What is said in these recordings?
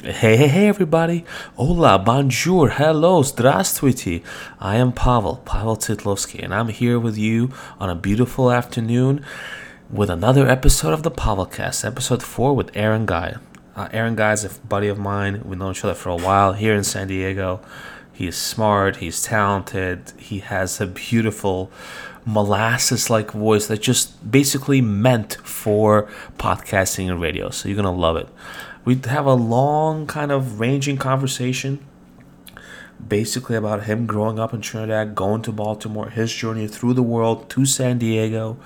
Hey, hey, hey, everybody. Hola, bonjour, hello, здравствуйте. I am Pavel, Pavel Titlovsky, and I'm here with you on a beautiful afternoon with another episode of the Pavelcast, episode 4 with Aaron Guy. Uh, Aaron Guy is a buddy of mine. We've known each other for a while here in San Diego. He is smart, he's talented, he has a beautiful molasses like voice that's just basically meant for podcasting and radio. So you're going to love it we have a long kind of ranging conversation basically about him growing up in Trinidad, going to Baltimore, his journey through the world to San Diego.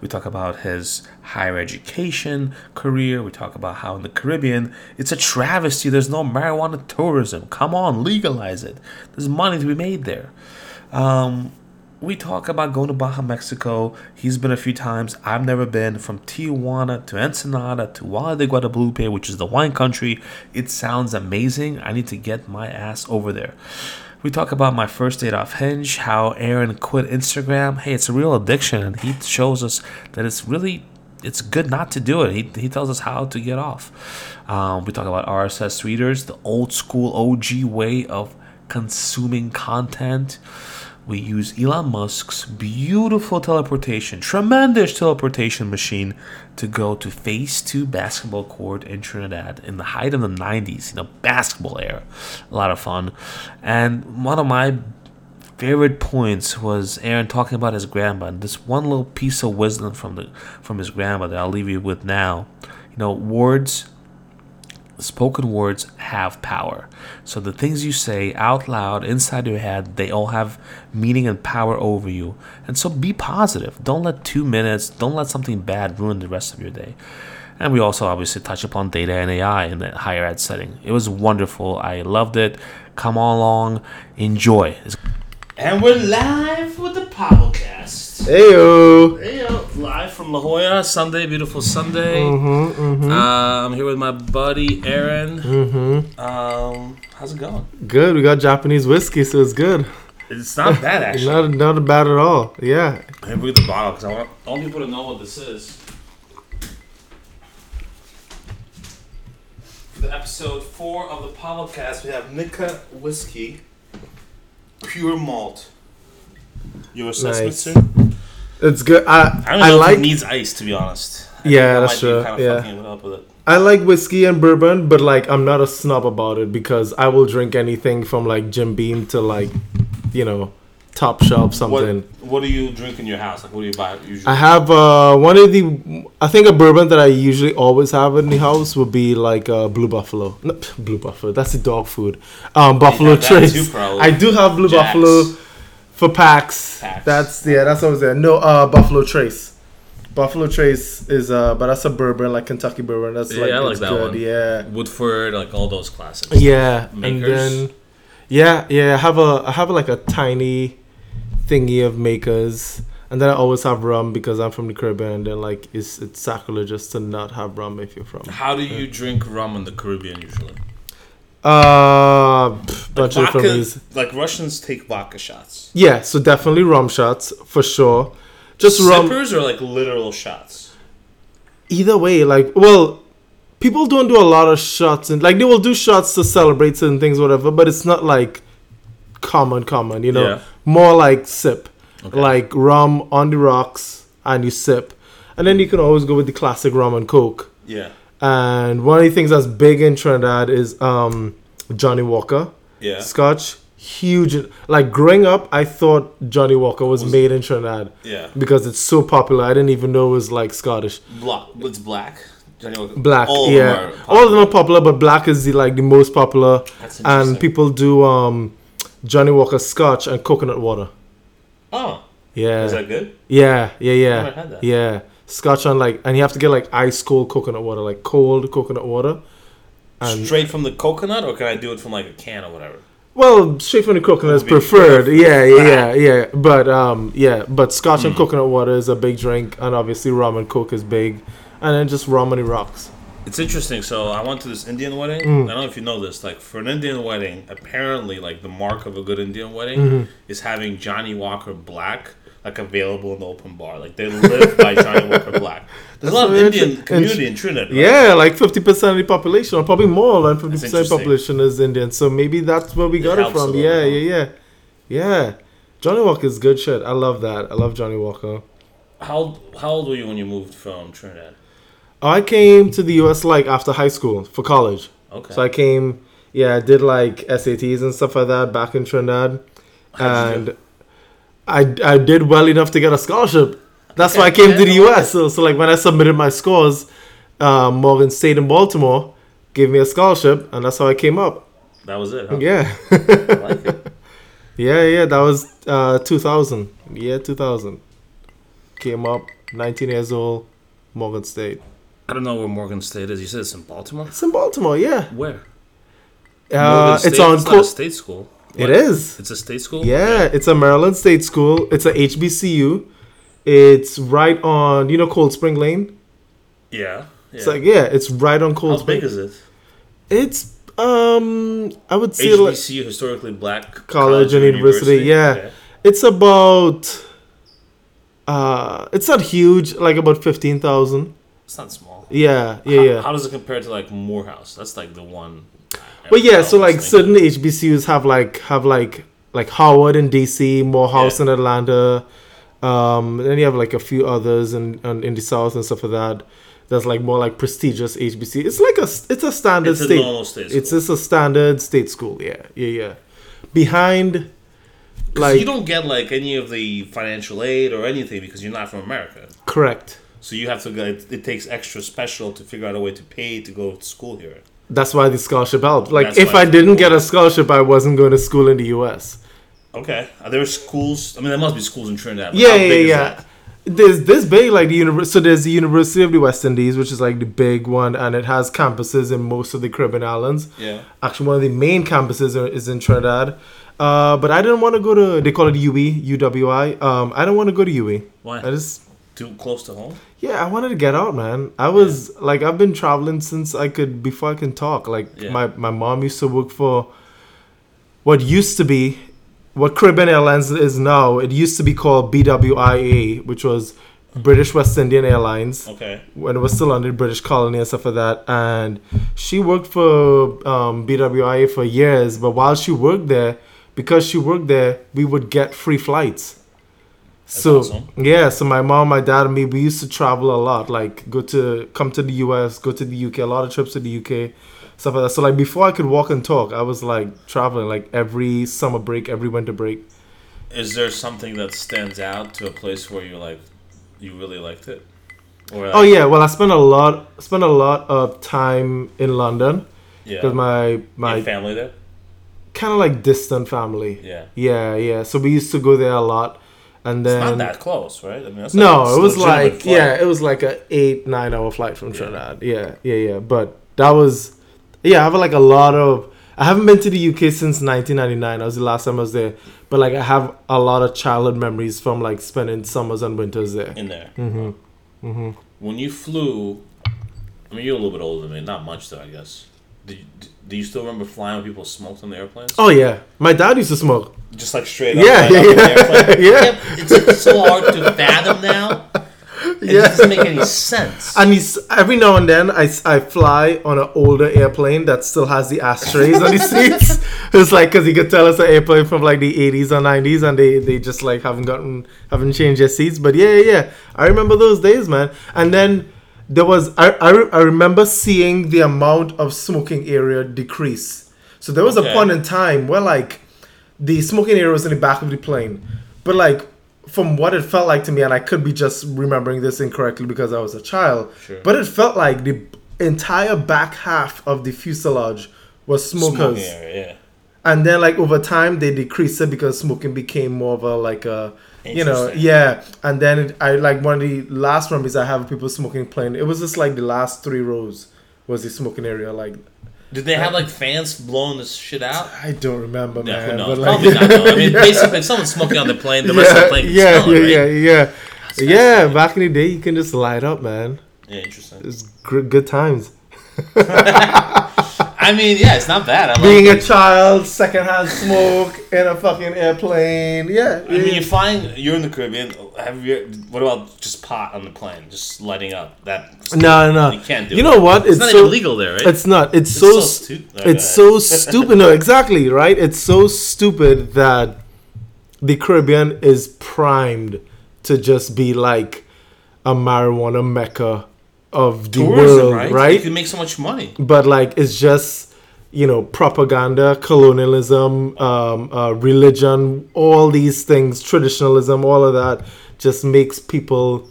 We talk about his higher education career. We talk about how in the Caribbean it's a travesty. There's no marijuana tourism. Come on, legalize it. There's money to be made there. Um, we talk about going to Baja, Mexico. He's been a few times. I've never been. From Tijuana to Ensenada to Valle de Guadalupe, which is the wine country. It sounds amazing. I need to get my ass over there. We talk about my first date off Hinge, how Aaron quit Instagram. Hey, it's a real addiction, and he shows us that it's really it's good not to do it. He, he tells us how to get off. Um, we talk about RSS readers, the old school OG way of consuming content. We use Elon Musk's beautiful teleportation, tremendous teleportation machine to go to phase two basketball court in Trinidad in the height of the 90s, you know, basketball era. A lot of fun. And one of my favorite points was Aaron talking about his grandma and this one little piece of wisdom from the from his grandma that I'll leave you with now. You know, words spoken words have power. So the things you say out loud inside your head, they all have meaning and power over you. And so be positive. Don't let two minutes, don't let something bad ruin the rest of your day. And we also obviously touch upon data and AI in the higher ed setting. It was wonderful. I loved it. Come on along, enjoy. And we're live with the podcast. Heyo. Heyo, live from La Jolla, Sunday, beautiful Sunday. Mm-hmm, mm-hmm. Uh, I'm here with my buddy Aaron. Mm-hmm. Um, how's it going? Good. We got Japanese whiskey, so it's good. It's not bad actually. not not bad at all. Yeah. Me read the bottle because I want all people to know what this is. For the episode four of the podcast, we have Nikka whiskey, pure malt. Your assessment, Nice. sir? It's good. I I don't I, like it needs ice, to be honest. I Yeah, that's true, kind of yeah. fucking it up with it. I like whiskey and bourbon, but like I'm not a snob about it because I will drink anything from like Jim Beam to like, you know, Top Shelf something. What What do you drink in your house? Like, what do you buy usually? I have uh one of the I think a bourbon that I usually always have in the house would be like uh, Blue Buffalo. No, Blue Buffalo. That's the dog food. Um, Buffalo Trace. too. I do have Blue Jack's. Buffalo for packs. Packs. That's yeah. That's what I was there. No, uh, Buffalo Trace. Buffalo Trace is uh, but that's a bourbon like Kentucky bourbon. That's Yeah, like I like that good. one. Yeah. Woodford, like all those classics. Yeah, and then yeah, yeah. I have a I have like a tiny thingy of makers, and then I always have rum because I'm from the Caribbean. And then like it's it's sacrilegious to not have rum if you're from. How do you drink rum in the Caribbean usually? Uh, pff, bunch of different vodka, like Russians take vodka shots. Yeah, so definitely rum shots for sure. Just rum. Sippers or like literal shots. Either way, like well. People don't do a lot of shots and like they will do shots to celebrate certain things, whatever. But it's not like common, common. You know, Yeah. more like sip. Okay. like rum on the rocks and you sip and then you can always go with the classic rum and coke Yeah, and one of the things that's big in trinidad is um johnnie walker yeah. scotch huge like growing up i thought johnnie walker was, Was- made in trinidad Yeah, because it's so popular i didn't even know it was like scottish black. It's black. Johnnie Walker. black All of yeah them are all of them are popular but black is the like the most popular That's and people do um johnnie walker scotch and coconut water Oh, yeah is that good? Yeah, yeah, yeah, never had that. yeah. Scotch on like, and you have to get like ice cold coconut water, like cold coconut water. And Straight from the coconut, or can I do it from like a can or whatever? well, straight from the coconut is preferred. Yeah, yeah, yeah, yeah. But um, yeah, but Scotch Hmm. and coconut water is a big drink, and obviously rum and coke is big, and then just rum the rocks. It's interesting. So I went to this Indian wedding. Mm. I don't know if you know this. Like for an Indian wedding, apparently, like the mark of a good Indian wedding Mm-hmm. is having Johnnie Walker Black like available in the open bar. Like they live by Johnnie Walker Black. There's a lot of Indian community in Trinidad. right? Yeah, like fifty percent of the population, or probably more than fifty percent interesting. population is Indian. So maybe that's where we It got it from. Yeah, yeah, yeah, yeah. Johnnie Walker is good shit. I love that. I love Johnnie Walker. How how old were you when you moved from Trinidad? I came to the U.S. like after high school for college. Okay. So I came, yeah, I did like SATs and stuff like that back in Trinidad, and I I did well enough to get a scholarship. That's why I came yeah, to the U.S. So, so like when I submitted my scores, uh, Morgan State in Baltimore gave me a scholarship, and that's how I came up. That was it. Huh? Yeah, I like it. yeah, yeah. That was uh, 2000. Yeah, 2000. Came up, 19 years old, Morgan State. I don't know where Morgan State is. You said it's in Baltimore. It's in Baltimore. Yeah, Where? uh, it's on. It's not Co- a state school. It What? is. It's a state school. Yeah, it's a Maryland State School. It's a HBCU. It's right on, you know, Cold Spring Lane. Yeah. yeah. It's like yeah, it's right on Cold How Spring. big is it? It's um, I would say like HBCU, historically black College and or university, yeah. Okay. it's about uh, it's not huge, like about fifteen thousand. It's not small. Yeah, yeah, How, yeah. how does it compare to like Morehouse? That's like the one. But yeah, so like certain HBCUs have like have like like Howard in DC, Morehouse Yeah. in Atlanta. Um, then you have like a few others in, in in the south and stuff like that. That's like more like prestigious HBC. It's like a it's a standard It's a state. normal state It's just a standard state school. Yeah, yeah, yeah. Behind, like you don't get like any of the financial aid or anything because you're not from America. correct. So you have to go. It, it takes extra special to figure out a way to pay to go to school here. That's why the scholarship helped. Like That's if why I it's didn't get a scholarship, I wasn't going to school in the U.S. Okay. Are there schools? I mean, there must be schools in Trinidad. but Yeah, how yeah, big is yeah. that? There's this big like the university. So there's the University of the West Indies, which is like the big one, and it has campuses in most of the Caribbean islands. Yeah. Actually, one of the main campuses are, is in Trinidad. Uh, but I didn't want to go to. They call it UE, UWI. Um, I don't want to go to UE. Why? I just Too close to home. yeah, I wanted to get out, man. I was like, I've been traveling since I could before I can talk. Like Yeah. my my mom used to work for what used to be what Caribbean Airlines is now. It used to be called BWIA, which was British West Indian Airlines Okay. when it was still under British colony and stuff like that. And she worked for um, BWIA for years. But while she worked there, because she worked there, we would get free flights. So awesome. yeah, so my mom, my dad, and me, we used to travel a lot. Like go to come to the US, go to the UK, a lot of trips to the UK, stuff like that. So like before I could walk and talk, I was like traveling like every summer break, every winter break. Is there something that stands out to a place where you like, you really liked it? Or oh, like, Oh yeah, well I spent a lot, spent a lot of time in London yeah. because my Your my family there. kind of like distant family. Yeah. Yeah, yeah. So we used to go there a lot, and It's then not that close, right? I mean, that's no, like it was like flight. yeah, it was like a eight nine hour flight from Trinidad. Yeah, yeah, yeah. But that was yeah. I have like a lot of. I haven't been to the UK since 1999. That was the last time I was there. But like I have a lot of childhood memories from like spending summers and winters there. in there. Mm-hmm. Mm-hmm. When you flew, I mean, you're a little bit older than me. Not much, though, I guess. Did you, do you still remember flying when people smoked on the airplanes? Oh yeah, my dad used to smoke. Just like straight up. Yeah, right yeah, up in the yeah, airplane? yeah. It's like so hard to fathom now. It Yeah. doesn't make any sense. And he's, every now and then, I, I fly on an older airplane that still has the ashtrays on the seats. It's like because he could tell it's an airplane from like the 80s or 90s, and they, they just like haven't gotten haven't changed their seats. But yeah, yeah, yeah, I remember those days, man. And then there was I I, re- I remember seeing the amount of smoking area decrease. So there was Okay. a point in time where like the smoking area was in the back of the plane, but like from what it felt like to me, and I could be just remembering this incorrectly because I was a child, Sure. but it felt like the entire back half of the fuselage was smokers, Smoking area, yeah. and then like over time they decreased it because smoking became more of a like a you know yeah, and then it, I like one of the last memories I have people smoking plane. It was just like the last three rows was the smoking area. Like Did they have like fans blowing this shit out? I don't remember, Yeah, man. but, like- Probably not. Though. I mean, Yeah. basically, if someone's smoking on the plane, the rest of the plane can yeah, smell yeah, it, right? yeah, yeah, yeah. fascinating. Back in the day, you can just light up, man. Yeah, interesting. It's good times. I mean, yeah, it's not bad. I like Being a it. child, secondhand smoke in a fucking airplane. Yeah. I mean, you're flying. You're in the Caribbean. Have you? What about just pot on the plane, just lighting up? That No, no. You can't do. You it. know what? It's, It's not so- even legal there, right? It's not. It's, It's so. so st- stu- Okay. it's so stupid. No, exactly right. It's so stupid that the Caribbean is primed to just be like a marijuana mecca of the tourism, world, right? right? You can make so much money. but like it's just you know propaganda colonialism um, uh, religion all these things traditionalism all of that just makes people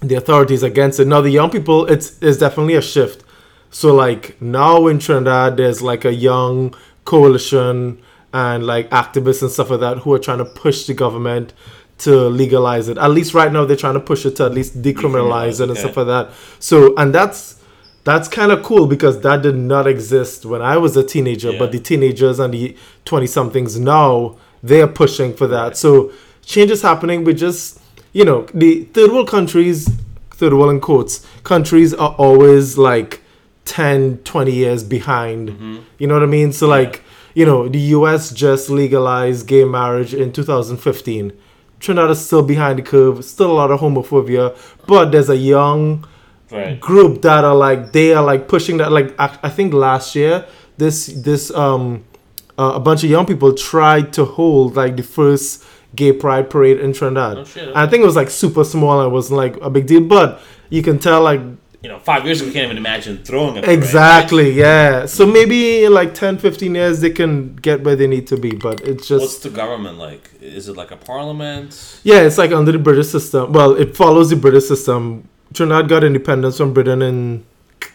the authorities against it now the young people it's it's definitely a shift so like now in trinidad there's like a young coalition and like activists and stuff like that who are trying to push the government to legalize it at least right now they're trying to push it to at least decriminalize it and okay. stuff like that so and that's that's kind of cool because that did not exist when I was a teenager, Yeah. but the teenagers and the 20 somethings now, they're pushing for that. So change is happening. We just, you know, the third world countries, third world in quotes, countries are always like 10, 20 years behind. Mm-hmm. You know what I mean? So, like, you know, the US just legalized gay marriage in 2015. Trinidad is still behind the curve, still a lot of homophobia, but there's a young, Right. group that are like they are like pushing that like I, I think last year this this um uh, a bunch of young people tried to hold like the first gay pride parade in Trinidad. Oh, shit, And I think it was like super small and it wasn't like a big deal, but you can tell like You know, five years ago, we can't even imagine throwing a parade, exactly yeah. So maybe in like 10 15 years they can get where they need to be, but it's just What's the government like? Is it like a parliament? Yeah, it's like under the British system. Well, it follows the British system. Trinidad got independence from Britain in,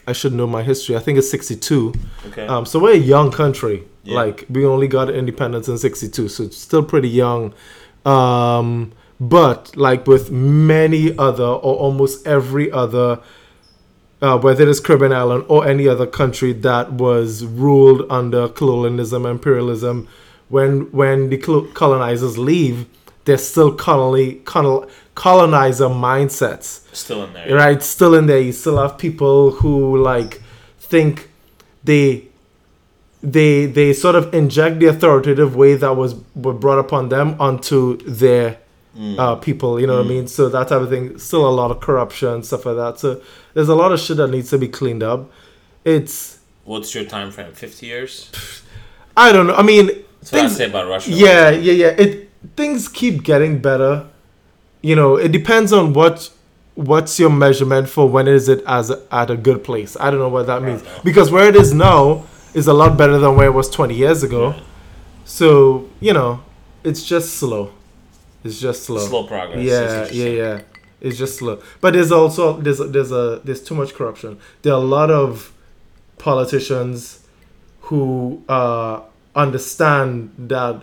I should know my history. I think it's 62. Okay. Um, so we're a young country. Yeah. Like we only got independence in 62, so it's still pretty young. Um, but like with many other or almost every other, uh, whether it's Caribbean island or any other country that was ruled under colonialism, imperialism, when when the colonizers leave, there's still colony colon, colonizer mindsets Still in there. right still in there you still have people who like think they they they sort of inject the authoritative way that was were brought upon them onto their Mm. uh, people you know what i mean? So that type of thing still a lot of corruption stuff like that. So there's a lot of shit that needs to be cleaned up. It's What's your time frame? Fifty years. i don't know. I mean That's what I things say about Russia. yeah yeah yeah. It things keep getting better. You know it depends on what what's your measurement for when is it as a, at a good place. I don't know what that means. because where it is now is a lot better than where it was 20 years ago. Yeah. so you know it's just slow it's just slow Slow progress. yeah yeah yeah it's just slow but there's also there's a, there's a there's too much corruption there are a lot of politicians who uh understand that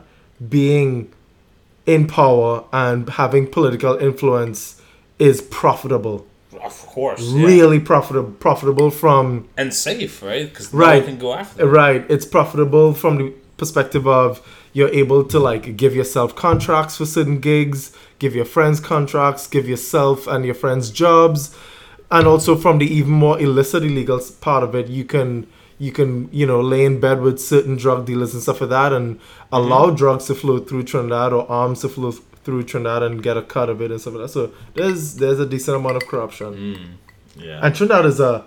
being in power and having political influence is profitable Of course. yeah. really profitable profitable from And safe, right? Because Right. no can go after. them. Right. It's profitable from the perspective of you're able to like give yourself contracts for certain gigs, give your friends contracts, give yourself and your friends jobs, and also from the even more illicit illegal part of it, you can you can you know lay in bed with certain drug dealers and stuff like that, and allow drugs to flow through Trinidad or arms to flow through Trinidad and get a cut of it and stuff like that. So there's there's a decent amount of corruption. Mm. Yeah. And Trinidad is a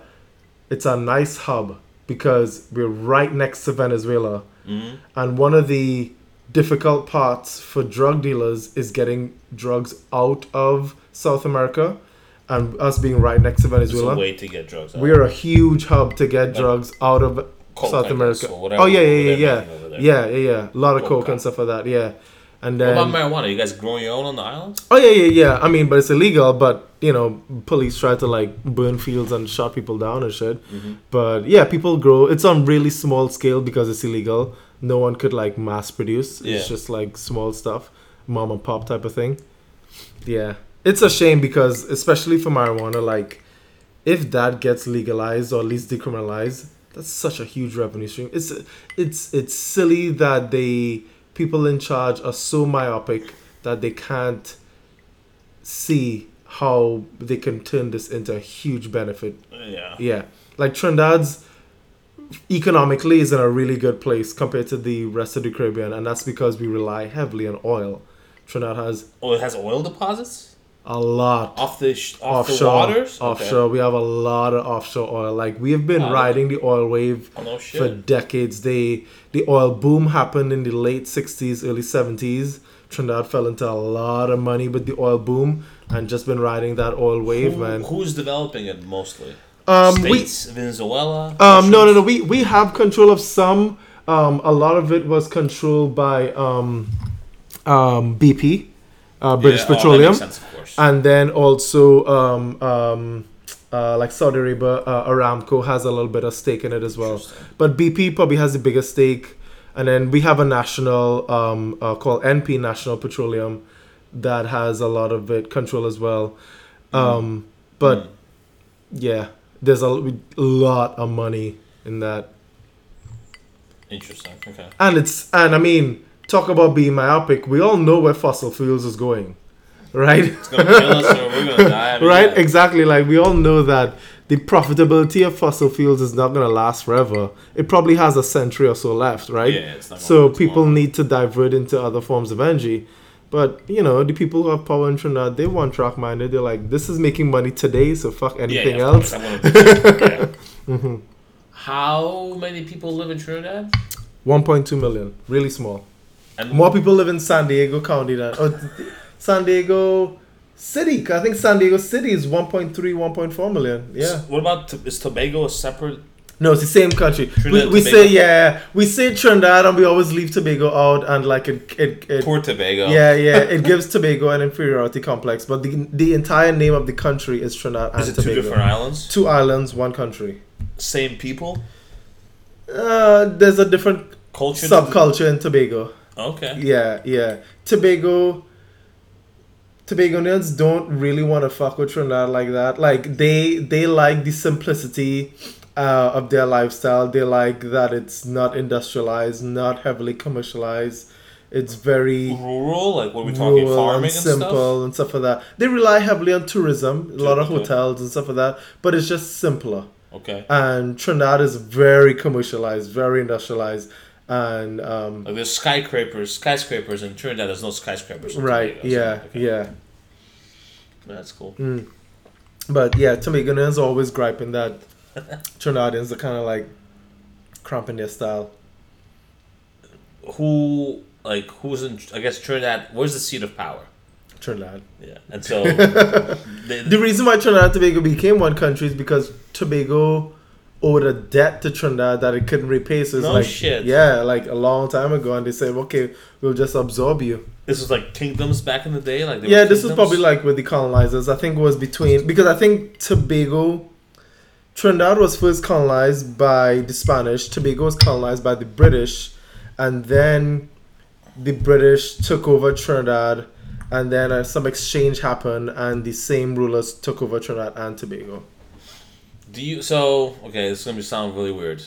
it's a nice hub because we're right next to Venezuela. Mhm. And one of the difficult parts for drug dealers is getting drugs out of South America and us being right next to It's a Venezuela. way to get drugs. out. We're a huge hub to get Like drugs out of South America. whatever- oh yeah, yeah, yeah, yeah. they make over there. Yeah, yeah, yeah. A lot of coke Coca. and stuff like that, yeah. And What then about marijuana? You guys growing your own on the island? Oh yeah, yeah, yeah. I mean, but it's illegal. But you know, police try to like burn fields and shot people down and shit. Mhm. But yeah, people grow. It's on really small scale because it's illegal. No one could like mass produce. Yeah. It's just like small stuff, mom and pop type of thing. Yeah, it's a shame because especially for marijuana, like if that gets legalized or at least decriminalized, that's such a huge revenue stream. It's it's it's silly that they people in charge are so myopic that they can't see how they can turn this into a huge benefit Yeah. yeah, like Trinidad's economically is in a really good place compared to the rest of the Caribbean, and that's because we rely heavily on oil. Trinidad has Oh, it has oil deposits a lot off the sh- off the offshore. Okay. Offshore, we have a lot of offshore oil. Like we have been Wow. riding the oil wave Oh no for decades. They the oil boom happened in the late '60s, early '70s. Trinidad fell into a lot of money with the oil boom, and just been riding that oil wave, Who- man. who's developing it mostly? Um, we States, Venezuela. Um, no, no, no. We we have control of some. Um, a lot of it was controlled by um, um, BP, uh, British Yeah, oh, Petroleum, makes sense, of course. and then also um, um, uh, like Saudi Arabia, uh, Aramco has a little bit of stake in it as well. But BP probably has the biggest stake, and then we have a national um, uh, called NP National Petroleum that has a lot of it control as well. Um, but Mm. yeah, there's a lot of money in that. Interesting. Okay. And it's and I mean, talk about being myopic. We all know where fossil fuels is going, right? It's gonna kill us or we're gonna die. Right? Exactly. Like we all know that the profitability of fossil fuels is not gonna last forever. It probably has a century or so left, right? Yeah, it's not so people long. need to divert into other forms of energy. But you know, the people who have power in Trinidad, they want track minded. They're like, this is making money today, so fuck anything yeah, of else. course, I wanna- yeah. hmm How many people live in Trinidad? 1.2 million, really small. And More people live in San Diego County than oh, th- th- San Diego City. I think San Diego City is 1.3, 1.4 million. Yeah. What about is Tobago a separate? No, it's the same country. We, Trinidad, we Tobago. say yeah, we say Trinidad and we always leave Tobago out and like it, it, it Poor Tobago. yeah, yeah, it gives Tobago an inferiority complex. But the the entire name of the country is Trinidad and Is it two Tobago. different islands? Two islands, one country. Same people? Uh, there's a different Culture? subculture in Tobago. Okay. Yeah, yeah. Tobago Tobagonians don't really want to fuck with Trinidad like that. Like they they like the simplicity uh, of their lifestyle. They like that it's not industrialized, not heavily commercialized. It's very Rural? Like, what are we talking? Farming and and, simple stuff? and stuff like that. They rely heavily on tourism, a lot of hotels and stuff like that. But it's just simpler. Okay. And Trinidad is very commercialized, very industrialized, and um, Like, there's skyscrapers, skyscrapers in Trinidad. There's no skyscrapers. Right, yeah, okay. yeah. That's cool. Mm. But yeah, Tobagoans always griping that Trinidadians are kind of like cramping their style. Who, like, who's in, I guess, Trinidad? Where's the seat of power? Trinidad. Yeah. And so, they, The reason why Trinidad and Tobago became one country is because Tobago owed a debt to Trinidad that it couldn't repay. So it's No like, shit. yeah, like a long time ago, and they said, okay, we'll just absorb you. this was like kingdoms back in the day? Like, yeah, this was probably like with the colonizers. I think it was between because I think Tobago, Trinidad was first colonized by the Spanish. Tobago was colonized by the British, and then the British took over Trinidad, and then uh, some exchange happened, and the same rulers took over Trinidad and Tobago. Do you so okay? This is gonna be sound really weird.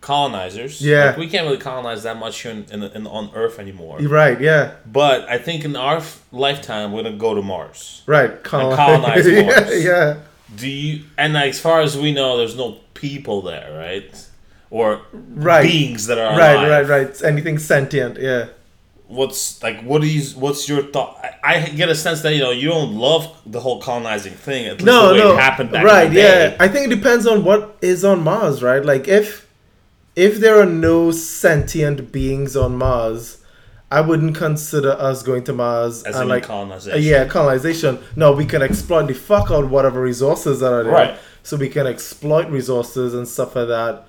Colonizers, Yeah. like, we can't really colonize that much here in, in, in on Earth anymore. You're right? Yeah. But I think in our f- lifetime, we're gonna go to Mars. Right. Colonize. colonize yeah, Mars. yeah. Do you? And as far as we know, there's no people there, right? Or Right. beings that are Right. alive. Right. Right. Anything sentient. Yeah. What's like? What is? What's your thought? I, I get a sense that you know you don't love the whole colonizing thing. At least no, the way no, it happened back right? Yeah. I think it depends on what is on Mars, right? Like if if there are no sentient beings on Mars, I wouldn't consider us going to Mars As and like colonization. yeah, colonization. No, we can exploit the fuck out whatever resources that are there. Right. So we can exploit resources and stuff like that.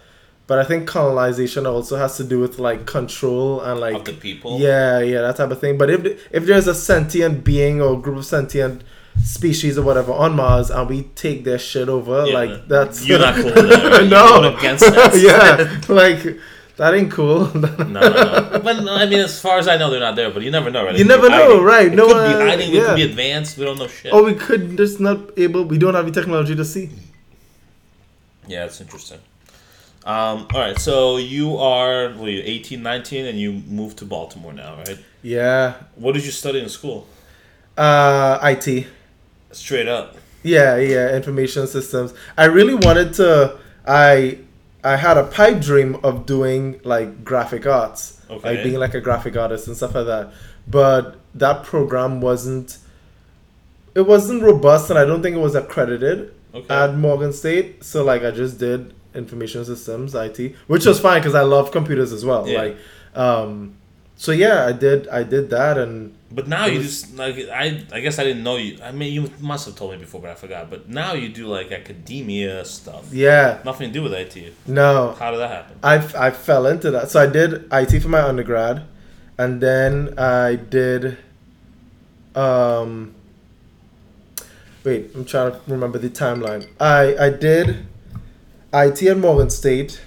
But I think colonization also has to do with like control and like of the people. yeah, yeah, that type of thing. But if if there's a sentient being or group of sentient species or whatever on Mars and we take their shit over, Yeah, like that's you're not cool no, against that. yeah, like that ain't cool. No, no, no. But I mean, as far as I know, they're not there. But you never know, right? You It never know, hiding. right? It No could one- be hiding. It yeah. could be advanced. We don't know shit. or we could just not able. We don't have the technology to see. Yeah, that's interesting. Um, all right, so you are you 18, 19, and you moved to Baltimore now, right? Yeah, What did you study in school? uh, IT. Straight up. Yeah, yeah, information systems. I really wanted to. I I had a pipe dream of doing like graphic arts, Okay. like being like a graphic artist and stuff like that. But that program wasn't. It wasn't robust, and I don't think it was accredited Okay. at Morgan State. So like, I just did information systems IT, which was fine because I love computers as well. Yeah. Like, um, so yeah, I did. I did that, and But now you was- just like I I guess I didn't know you. I mean, you must have told me before, but I forgot. But now you do like academia stuff. yeah, Nothing to do with IT. no, How did that happen? I, I fell into that. So I did IT for my undergrad, and then I did. Um, wait, I'm trying to remember the timeline. I I did IT at Morgan State,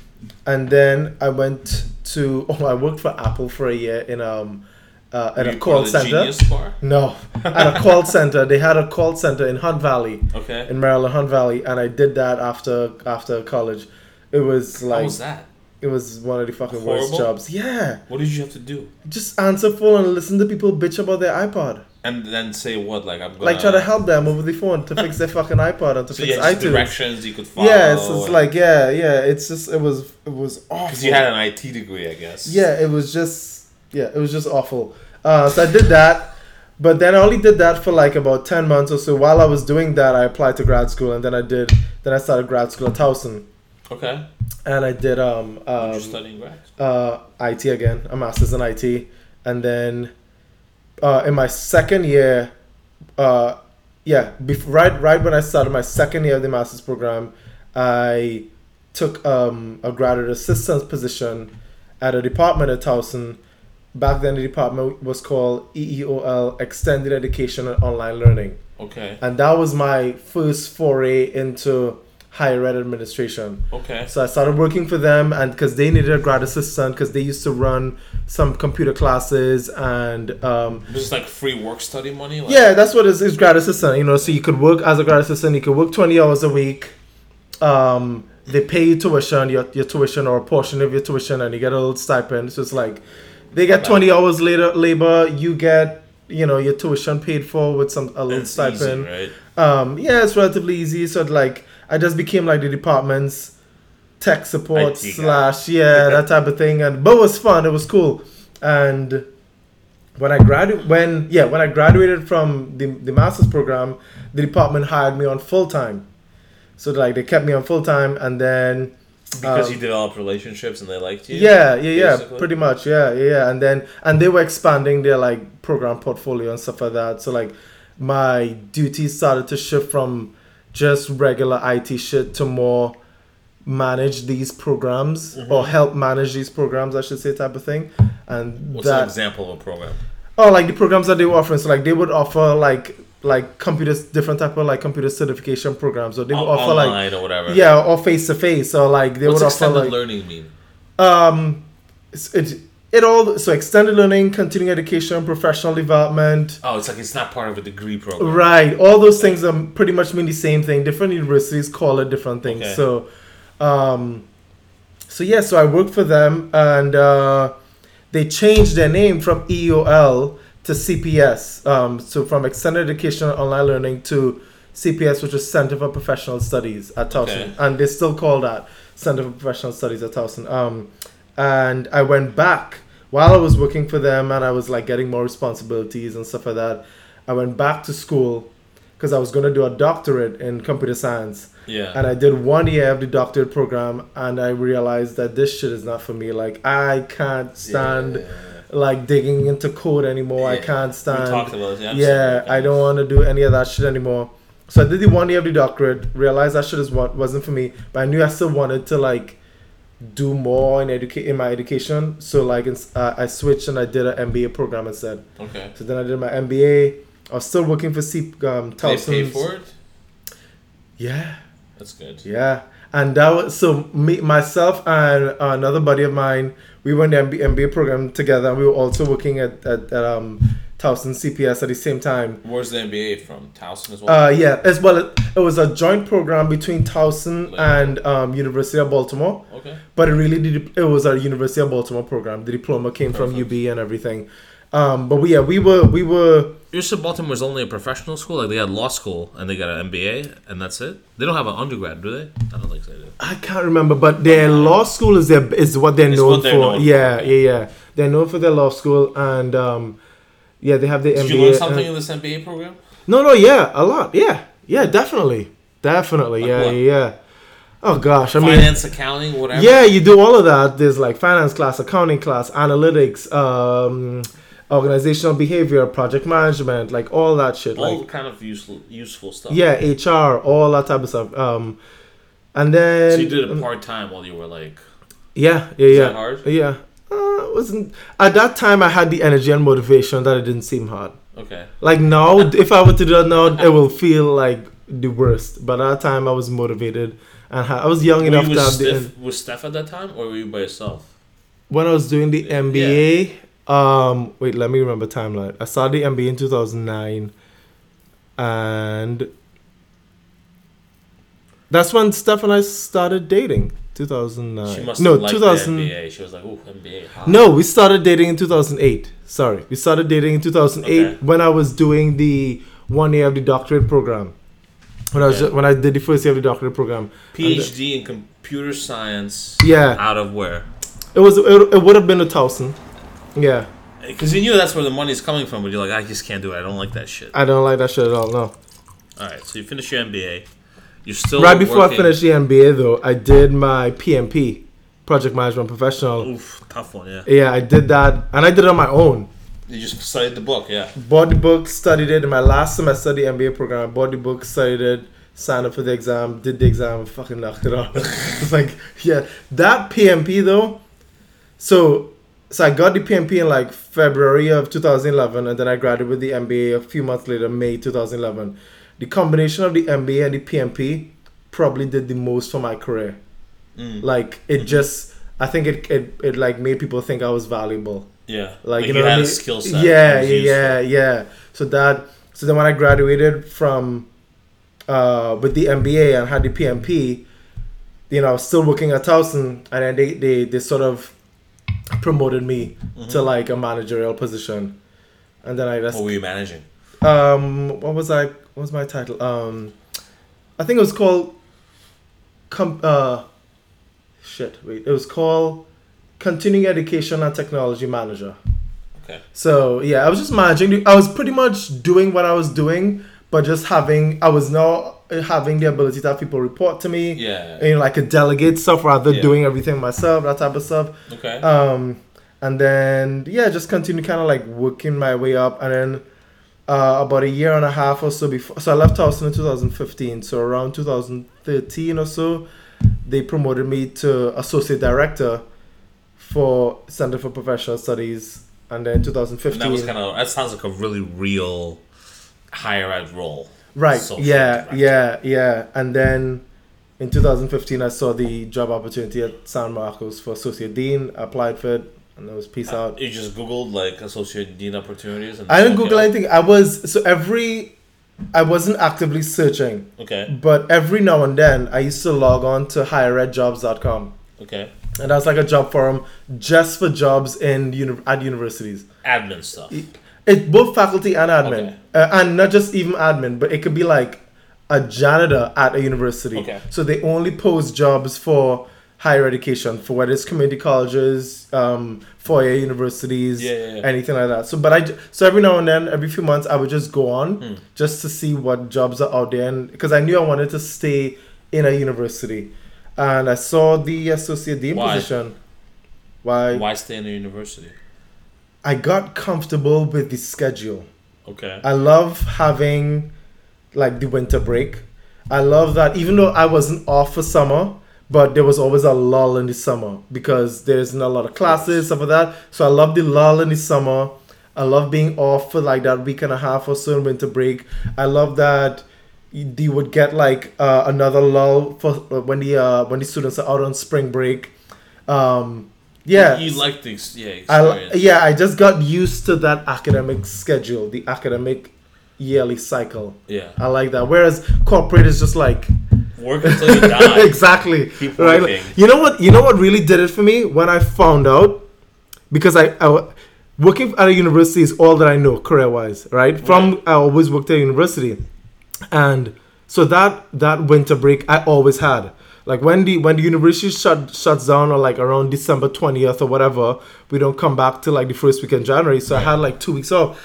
and then I went to. Oh, I worked for Apple for a year in um, uh, at Were a call part of the center. No, at a call center. They had a call center in Hunt Valley, Okay. in Maryland, Hunt Valley, and I did that after after college. It was How like was that? it was one of the fucking worst jobs. Yeah. What did you have to do? Just answer phone and listen to people bitch about their iPod. And then say what? Like I'm gonna Like try to help them over the phone to fix their fucking iPod and to So fix just iTunes. directions you could follow. Yeah, it's and- like yeah, yeah. It's just it was it was awful. Because you had an IT degree, I guess. yeah, it was just yeah, it was just awful. Uh, so I did that, but then I only did that for like about ten months or so. While I was doing that, I applied to grad school, and then I did then I started grad school at Towson, Okay. and I did um, um studying grad? uh, IT again, a master's in IT, and then uh, in my second year, uh, yeah, bef- right right when I started my second year of the master's program, I took um, a graduate assistant position at a department at Towson. Back then, the department was called EEOL, Extended Education and Online Learning, Okay. and that was my first foray into higher ed administration. Okay. So I started working for them, and because they needed a grad assistant, because they used to run some computer classes, and um, This is like free work study money. Like, yeah, that's what it is, is grad assistant. You know, so you could work as a grad assistant, you could work twenty hours a week. Um, they pay you tuition, your, your tuition or a portion of your tuition, and you get a little stipend. So it's like they get twenty hours later labor, you get you know your tuition paid for with some a little It's stipend. easy, right? Um, yeah, it's relatively easy. So like, I just became like the department's tech support slash yeah that type of thing, and but it was fun. It was cool. And when I gradu when yeah when I graduated from the the master's program, the department hired me on full time. So like they kept me on full time, and then Because um, you developed relationships and they liked you. yeah, yeah, yeah, pretty much, yeah, yeah, yeah. And then and they were expanding their like program portfolio and stuff like that. So like my duties started to shift from just regular IT shit to more manage these programs or help manage these programs, I should say, type of thing. And What's an example of a program? oh, like the programs that they were offering. So like they would offer like like computers, different type of like computer certification programs, or they would O- offer like online or whatever. yeah, or face to face, or like they What's would offer extended like learning mean? um, it's- it it all so extended learning, continuing education, professional development, Oh, it's like it's not part of a degree program. right? All those things are pretty much mean the same thing. Different universities call it different things. Okay. So, um, so yeah, so I worked for them, and uh, they changed their name from EOL to CPS. Um, so from extended education online learning to CPS, which is Center for Professional Studies at Towson, Okay. and they still call that Center for Professional Studies at Towson. Um, and I went back while I was working for them, and I was like getting more responsibilities and stuff like that. I went back to school because I was going to do a doctorate in computer science. Yeah. And I did one year of the doctorate program, and I realized that this shit is not for me. Like I can't stand Yeah. like digging into code anymore. I can't We stand. talked about it. yeah, I don't want to do any of that shit anymore. So I did the one year of the doctorate. Realized that shit is what wasn't for me, but I knew I still wanted to like do more in educate in my education. So like it's, uh, I switched and I did an MBA program instead. Okay. So then I did my MBA. I was still working for C um, they pay for it? Yeah. That's good. Yeah, and that was so me, myself, and another buddy of mine. We went the MB, MBA program together, and we were also working at at, at um, Towson CPS at the same time. Where's the MBA from? Towson as well. Uh, yeah, as well. It, it was a joint program between Towson Like- and um, University of Baltimore, okay. but it really did. It was a University of Baltimore program. The diploma came from UB and everything, Um, but we, yeah, we were we were University of Baltimore is only a professional school. Like they had law school and they got an MBA and that's it. They don't have an undergrad, do they? I don't think so. They do. I can't remember, but their law school is their is what they're It's known what they're for. known for, yeah, yeah, yeah. They're known for their law school, and um, yeah, they have the Did MBA. you learn something and- in this MBA program? no, no, yeah, a lot. Yeah, yeah, definitely, definitely. Like yeah, what? yeah, yeah. Oh gosh, I mean, Finance, accounting, whatever. yeah, you do all of that. There's like finance class, accounting class, analytics, um, organizational behavior, project management, like all that shit. all like kind of useful useful stuff. yeah, HR, all that type of stuff. Um, and then So you did it part time while you were like. Yeah, yeah, Is yeah. that hard? Yeah. Uh, it wasn't at that time I had the energy and motivation that it didn't seem hard. Okay. Like now, if I were to do that now, it will feel like the worst. But at that time, I was motivated and ha- I was young Were enough you to have the. Steph, was Steph at that time, or were you by yourself? When I was doing the Yeah. MBA, um, wait, let me remember timeline. I started the MBA in two thousand nine, and that's when Steph and I started dating. Two thousand nine. She must no, have liked two thousand. the MBA. She was like, "Ooh, MBA." hot." No, we started dating in 2008. Sorry, we started dating in 2008 Okay. when I was doing the one year of the doctorate program. When I was Okay. when I did the first year of the doctorate program, PhD in computer science. Yeah. Out of where? it was it, it would have been a thousand. Yeah, Because you knew that's where the money's coming from, but you're like, I just can't do it. I don't like that shit. I don't like that shit at all. No. All right, so you finish your MBA. You're still right before working- I finished the MBA, though, I did my PMP, Project Management Professional. Oof, tough one, yeah. Yeah, I did that, and I did it on my own. You just studied the book, yeah. Bought the book, studied it in my last semester of the MBA program. I bought the book, studied it, signed up for the exam, did the exam, and fucking knocked it off. it's like, yeah, that PMP though. So, so I got the PMP in like February of 2011, and then I graduated with the MBA a few months later, May 2011. The combination of the MBA and the PMP probably did the most for my career. Mm. Like it just, I think it, it it like made people think I was valuable Yeah. like, Like, you know I had a mean? skill set. Yeah, yeah, useful. yeah, yeah. So that so then when I graduated from uh with the MBA and had the PMP, you know, I was still working at Towson and then they they, they sort of promoted me Mm-hmm. to like a managerial position. And then I just What were you managing? um what was I what was my title? Um I think it was called com uh shit, wait. It was called Continuing Education and Technology Manager. Okay. So yeah, I was just managing. I was pretty much doing what I was doing, but just having. I was now having the ability to have people report to me. Yeah. And like a delegate stuff rather Yeah. doing everything myself, that type of stuff. Okay. Um, and then yeah, just continue kind of like working my way up, and then uh, about a year and a half or so before, so I left Towson in 2015. So around 2013 or so, they promoted me to associate director for Center for Professional Studies, and then and 2015. that was kind of that sounds like a really real higher ed role. right. Yeah, director. yeah, yeah. And then in 2015, I saw the job opportunity at San Marcos for associate dean. I applied for it, and was peace out. You just googled like associate dean opportunities. And I didn't. Google anything. I was so every, I wasn't actively searching, Okay. but every now and then I used to log on to higheredjobs.com, Okay. and that's like a job forum just for jobs in uni- at universities. Admin stuff. It's both faculty and admin, Okay. uh, and not just even admin, but it could be like a janitor at a university. Okay. So they only post jobs for higher education, for whether it's community colleges, um, four-year universities, Yeah, yeah, yeah. anything like that. So, but I so every now and then, every few months, I would just go on Hmm. just to see what jobs are out there, and because I knew I wanted to stay in a university, and I saw the associate dean Why? position. Why? Why stay in a university? I got comfortable with the schedule. Okay. I love having like the winter break. I love that even though I wasn't off for summer, but there was always a lull in the summer because there's not a lot of classes, stuff like that. So I love the lull in the summer. I love being off for like that week and a half or so in winter break. I love that you, you would get like uh, another lull for uh, when the uh, when the students are out on spring break. Um, yeah, You like the ex- yeah I, yeah, I just got used to that academic schedule, the academic yearly cycle. yeah. I like that. Whereas corporate is just like Work until you die. exactly Keep right. working. You know what? You know what really did it for me when I found out because I, I working at a university is all that I know career wise, right? From I always worked at a university, and so that that winter break I always had. Like when the when the university shut shuts down or like around December twentieth or whatever, we don't come back till like the first week in January. So I had like two weeks off.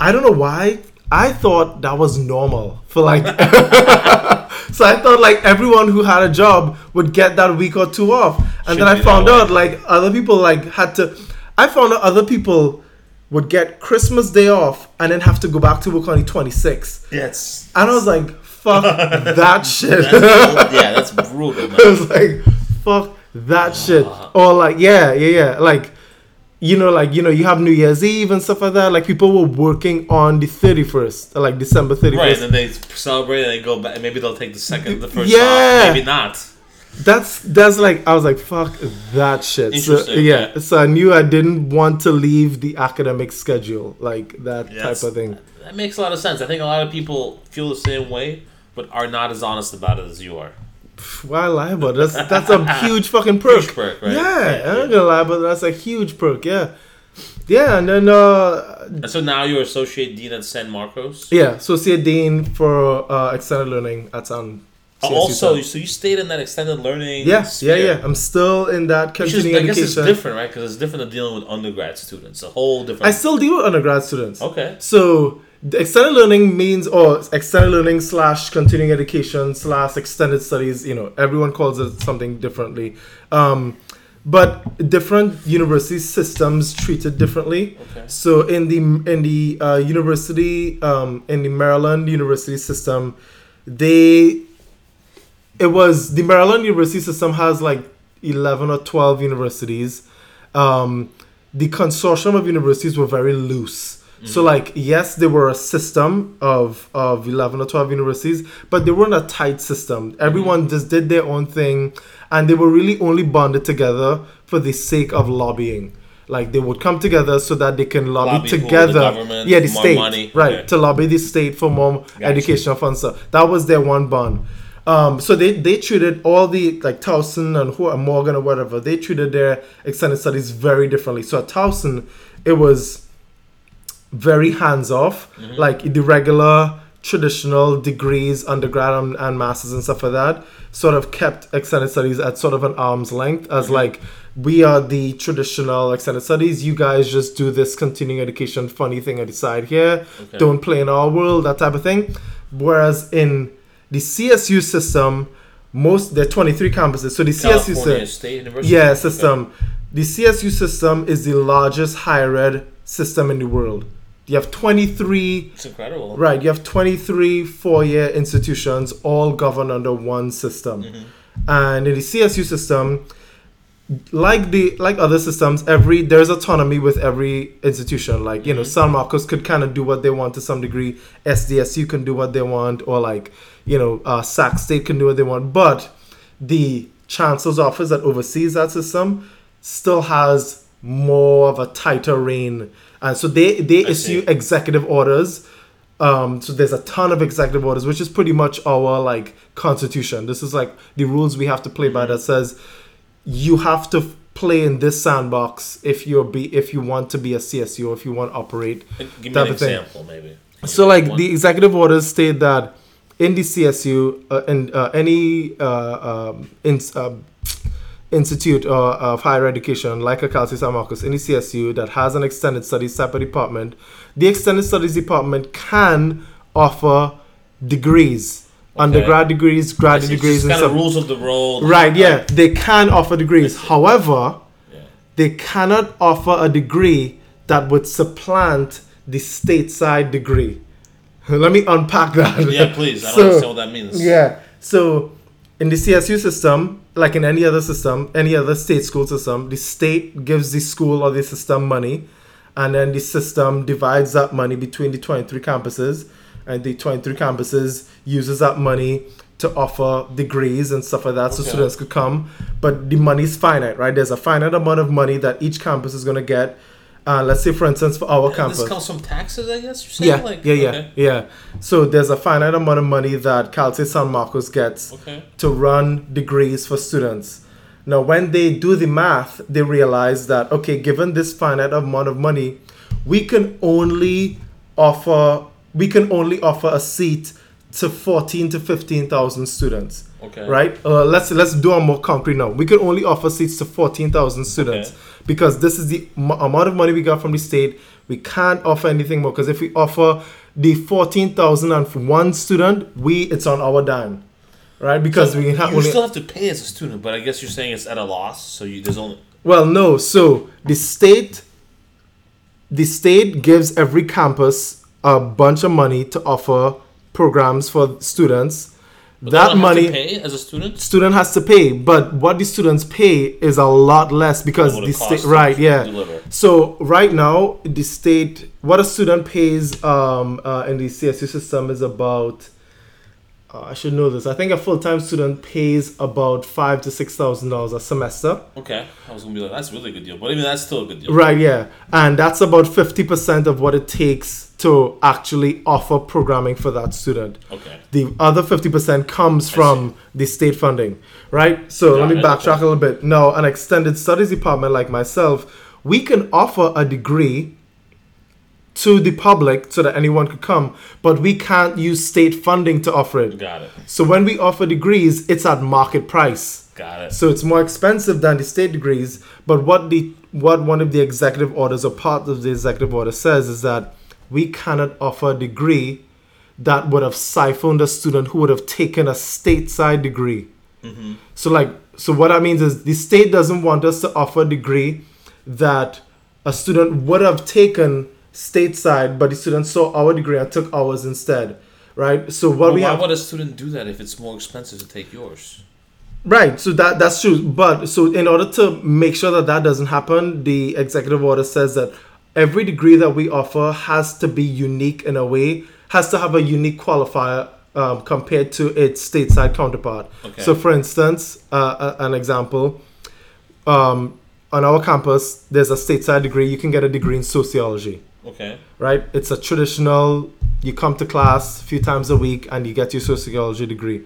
I don't know why. I thought that was normal for like. so I thought like everyone who had a job would get that week or two off, and Should then I found out like other people like had to. I found out other people would get Christmas Day off and then have to go back to work on the twenty sixth, Yes. and I was like, "Fuck that shit." That's yeah, that's brutal, man. I was like, fuck that shit. Uh-huh. Or like, yeah, yeah, yeah. Like, you know, like, you know, you have New Year's Eve and stuff like that. Like, people were working on the 31st, like December 31st. Right, and then they celebrate and they go back. Maybe they'll take the second, the first Yeah. off. Maybe not. That's, that's like, I was like, fuck that shit. So, yeah. yeah. So I knew I didn't want to leave the academic schedule, like that Yes. type of thing. That makes a lot of sense. I think a lot of people feel the same way, but are not as honest about it as you are. Why lie about it? That's, that's a huge fucking perk. Huge perk, right? Yeah, Yeah, I'm not gonna lie, but that's a huge perk. Yeah. Yeah, and then uh, And so now you're associate dean at San Marcos. Yeah, associate dean for uh, extended learning at San. Oh, CSU also, San. so you stayed in that extended learning. yeah, yeah, sphere. yeah. I'm still in that is, I guess it's different, right? Because it's different than dealing with undergrad students. A whole different. I still deal with undergrad students. okay. So the extended learning means, or extended learning slash continuing education slash extended studies. You know, everyone calls it something differently. Um, but different university systems treat it differently. Okay. So in the in the uh, university um, in the Maryland university system, they it was the Maryland university system has like eleven or twelve universities. Um, the consortium of universities were very loose. So like yes, they were a system of of eleven or twelve universities, but they weren't a tight system. Everyone just did their own thing, and they were really only bonded together for the sake of lobbying. Like they would come together so that they can lobby, Lobby? The together. government, yeah, the more state, money? right? Okay. To lobby the state for more educational funds. So that was their one bond. Um, so they, they treated all the like Towson and who Morgan or whatever. They treated their extended studies very differently. So at Towson, it was very hands off, mm-hmm. like the regular traditional degrees, undergrad and, and masters and stuff like that. Sort of kept extended studies at sort of an arm's length, as mm-hmm. like we are the traditional extended studies. You guys just do this continuing education funny thing at the side here. Okay. Don't play in our world, that type of thing. Whereas in the CSU system, most there are 23 campuses. So the CSU system, yeah, Okay. system. The CSU system is the largest higher ed system in the world. You have 23 It's incredible. Right, you have 23 four year institutions all governed under one system. And in the CSU system, like the like other systems, every there's autonomy with every institution. Like, you know, San Marcos could kind of do what they want to some degree, SDSU can do what they want, or like, you know, uh, Sac State can do what they want. But the chancellor's office that oversees that system still has more of a tighter reign. And so they, they I issue see. executive orders. Um, so there's a ton of executive orders, which is pretty much our like constitution. This is like the rules we have to play Mm-hmm. by that says you have to play in this sandbox if you're be if you want to be a CSU or if you want to operate Give me an of thing. example, maybe. so like One. the executive orders state that in the CSU uh, and uh, any uh, um, in, uh, institute uh, of higher education like a Cal State San Marcos, any CSU that has an extended studies of department, the extended studies department can offer degrees, undergrad degrees, grad it's degrees, and kind of rules of the road. Right? Yeah, they can offer degrees. However, Yeah. they cannot offer a degree that would supplant the stateside degree. Let me unpack that. Yeah, please. I don't understand what that means. Yeah. So in the CSU system, like in any other system, any other state school system, the state gives the school or the system money, and then the system divides that money between the 23 campuses, and the 23 campuses uses that money to offer degrees and stuff like that so students could come. But the money is finite, right? There's a finite amount of money that each campus is going to get. Uh, let's say, for instance, for our campus. this comes from taxes, I guess you're saying? Yeah, like, yeah, yeah, Okay. yeah. So there's a finite amount of money that Cal State San Marcos gets okay. to run degrees for students. Now, when they do the math, they realize that okay, given this finite amount of money, we can only offer we can only offer a seat to fourteen to fifteen thousand students. Okay. Right. Uh, let's let's do a more concrete now. We can only offer seats to fourteen thousand students Okay. Because this is the m- amount of money we got from the state. We can't offer anything more because if we offer the fourteen thousand and for one student, we it's on our dime, right? Because So we have you only still have to pay as a student, but I guess you're saying it's at a loss. So you there's only Well, no. So the state, the state gives every campus a bunch of money to offer programs for students. But that money pay as a student. student has to pay, but what the students pay is a lot less because the state, right? Yeah. deliver. So right now, the state, what a student pays um, uh, in the CSU system is about. Uh, I should know this. I think a full time student pays about five to six thousand dollars a semester. Okay, I was gonna be like, that's a really good deal, but I mean that's still a good deal. Right, yeah. And that's about 50% of what it takes to actually offer programming for that student. Okay. The other 50% comes from the state funding, right? So let me backtrack a little bit. Now, an extended studies department like myself, we can offer a degree to the public so that anyone could come, but we can't use state funding to offer it. Got it. So when we offer degrees, it's at market price. Got it. So it's more expensive than the state degrees. But what the what one of the executive orders or part of the executive order says is that we cannot offer a degree that would have siphoned a student who would have taken a stateside degree. Mm-hmm. So like so what that means is the state doesn't want us to offer a degree that a student would have taken stateside, but the student saw our degree and took ours instead. Right? So what Well, we why have would a student do that if it's more expensive to take yours? Right, so that that's true. But so in order to make sure that that doesn't happen, the executive order says that every degree that we offer has to be unique in a way, has to have a unique qualifier um, compared to its stateside counterpart. Okay. So, for instance, uh, a- an example, um, on our campus, there's a stateside degree. You can get a degree in sociology Okay. right? It's a traditional, you come to class a few times a week and you get your sociology degree.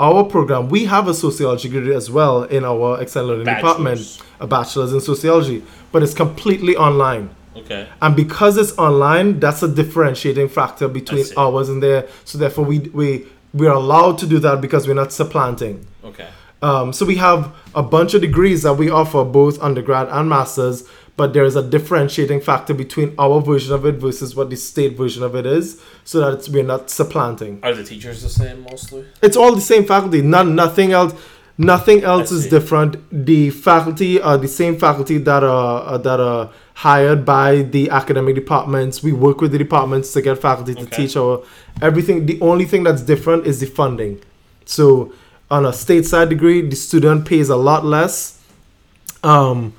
Our program, we have a sociology degree as well in our extended learning department, a bachelor's in sociology, but it's completely online. Okay. And because it's online, that's a differentiating factor between ours and there. So therefore, we we we're allowed to do that because we're not supplanting. Okay. Um, so we have a bunch of degrees that we offer, both undergrad and masters, but there is a differentiating factor between our version of it versus what the state version of it is, so that it's, we're not supplanting. Are the teachers the same mostly? It's all the same faculty. None, nothing else. Nothing else is different. The faculty are the same faculty that are uh, that are hired by the academic departments. We work with the departments to get faculty to teach our everything. The only thing that's different is the funding. So on a stateside degree, the student pays a lot less. Um,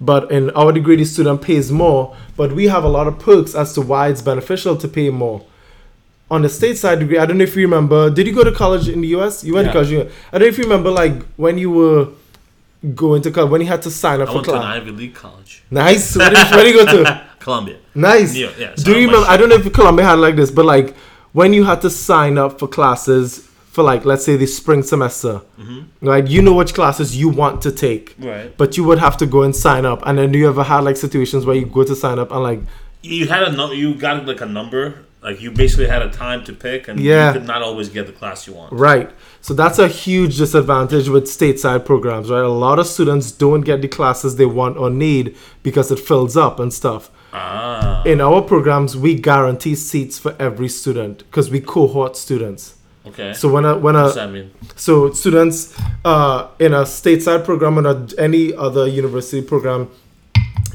but in our degree, the student pays more. But we have a lot of perks as to why it's beneficial to pay more. On the stateside degree, I don't know if you remember. Did you go to college in the U.S.? You went Yeah. to college. in. I don't know if you remember, like when you were going to college, when you had to sign up I for went to an. Ivy League college. Nice. Where did, where did you go to? Columbia. Nice. Yeah, yeah, so Do you remember? I don't know if Columbia had like this, but like when you had to sign up for classes for like let's say the spring semester, Mm-hmm. right? You know which classes you want to take, Right. but you would have to go and sign up. And then do you ever had like situations where you go to sign up and like You had a no, you got like a number. Like you basically had a time to pick, and Yeah. you could not always get the class you want. Right. So that's a huge disadvantage with stateside programs, right? A lot of students don't get the classes they want or need because it fills up and stuff. Ah. In our programs, we guarantee seats for every student because we cohort students. Okay. So when a when what does a mean? so students uh, in a stateside program and a, any other university program,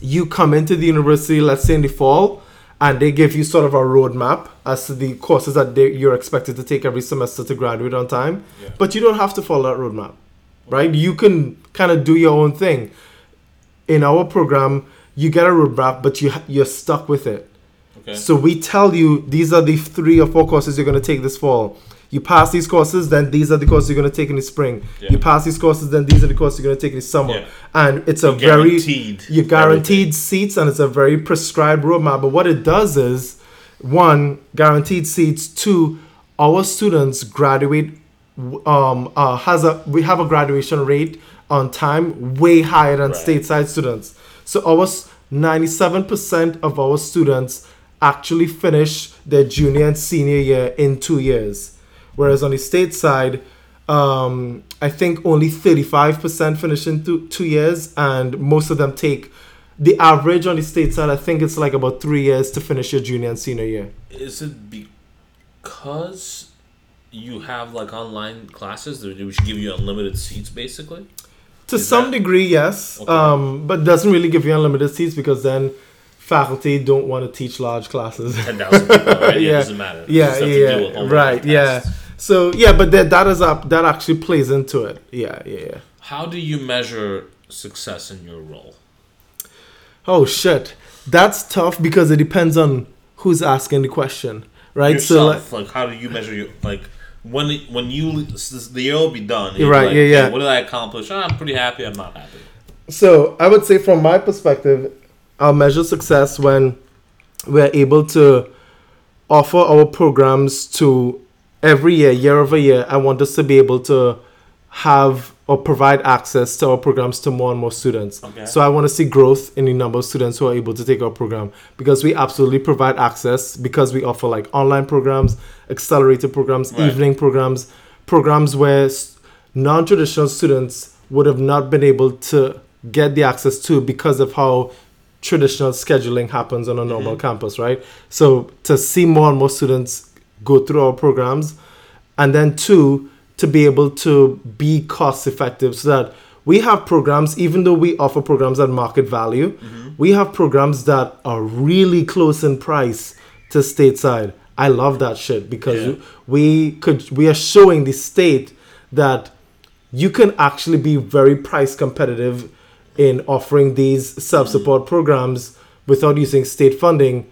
you come into the university, let's say in the fall, and they give you sort of a roadmap as to the courses that they, you're expected to take every semester to graduate on time. Yeah. But you don't have to follow that roadmap, right? You can kind of do your own thing. In our program, you get a roadmap, but you you're stuck with it. Okay. So we tell you these are the three or four courses you're going to take this fall. You pass these courses, then these are the courses you're going to take in the spring. Yeah. You pass these courses, then these are the courses you're going to take in the summer. Yeah. And it's a You're very guaranteed you're guaranteed seats, and it's a very prescribed roadmap. But what it does is, one, guaranteed seats. Two, our students graduate. Um, uh, has a we have a graduation rate on time way higher than Right. stateside students. So our 97% of our students actually finish their junior and senior year in two years. Whereas on the state side, um, I think only 35% finish in two, two years, and most of them take the average on the state side. I think it's like about three years to finish your junior and senior year. Is it because you have like online classes that which give you unlimited seats, basically? To Is some that- degree, yes, Okay. um, but doesn't really give you unlimited seats because then faculty don't want to teach large classes. Ten thousand people, right? Yeah, Yeah. it doesn't matter. Yeah, It's stuff to yeah, right, yeah. So yeah, but that that is up that actually plays into it. Yeah, yeah, yeah. How do you measure success in your role? Oh shit, that's tough because it depends on who's asking the question, right? So like, like, how do you measure your like when when you the year will be done? Right, like, yeah, "Hey, yeah. What did I accomplish? Oh, I'm pretty happy. I'm not happy. So I would say from my perspective, I'll measure success when we're able to offer our programs to every year, year over year. I want us to be able to have or provide access to our programs to more and more students. Okay. So I want to see growth in the number of students who are able to take our program because we absolutely provide access because we offer like online programs, accelerated programs, Right. evening programs, programs where non-traditional students would have not been able to get the access to because of how traditional scheduling happens on a normal Mhm. campus, right? So to see more and more students go through our programs, and then two, to be able to be cost effective so that we have programs, even though we offer programs at market value, mm-hmm. we have programs that are really close in price to stateside. I love that shit because Yeah. we could we are showing the state that you can actually be very price competitive in offering these self-support mm-hmm. programs without using state funding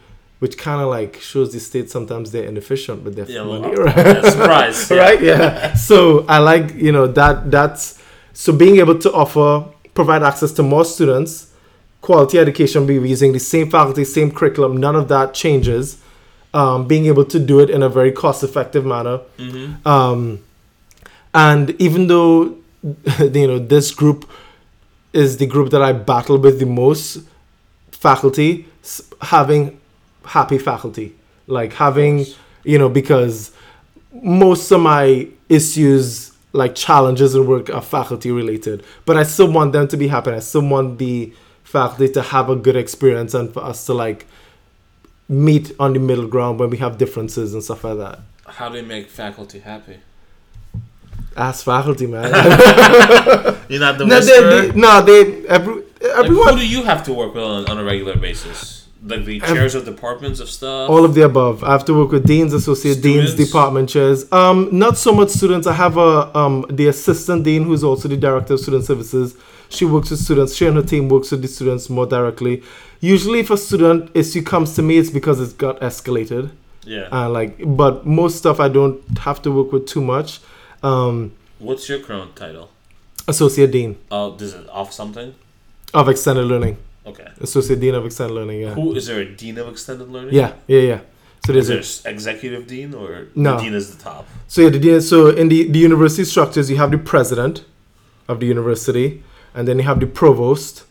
which kind of like shows the state sometimes they're inefficient with their Yeah, money well, right? yeah, surprise, yeah. right yeah so i like you know that that's so being able to offer provide access to more students quality education be using the same faculty same curriculum none of that changes um, being able to do it in a very cost effective manner Mm-hmm. um, and even though you know this group is the group that I battle with the most, faculty having happy faculty, like having you know because most of my issues like challenges in work are faculty related, but I still want them to be happy. I still want the faculty to have a good experience and for us to like meet on the middle ground when we have differences and stuff like that. How do you make faculty happy? Ask faculty, man. You're not the no, whisperer? they, they, no, they every Like, everyone who do you have to work with on, on a regular basis? Like the chairs of departments of stuff. all of the above. I have to work with deans, associate deans, department chairs. Um, not so much students. I have a um the assistant dean who's also the director of student services. She works with students. She and her team works with the students more directly. Usually, if a student issue comes to me, it's because it's got escalated. yeah. Uh, like, but most stuff I don't have to work with too much. Um, What's your current title? associate dean Oh, does it off something? of extended learning. Okay. Associate dean of extended learning. Yeah. Who is there a dean of extended learning? Yeah, yeah, yeah. So Is there's there a, s- executive dean or No. the dean is the top? so yeah, the dean, so in the, the university structures, you have the president of the university, and then you have the provost,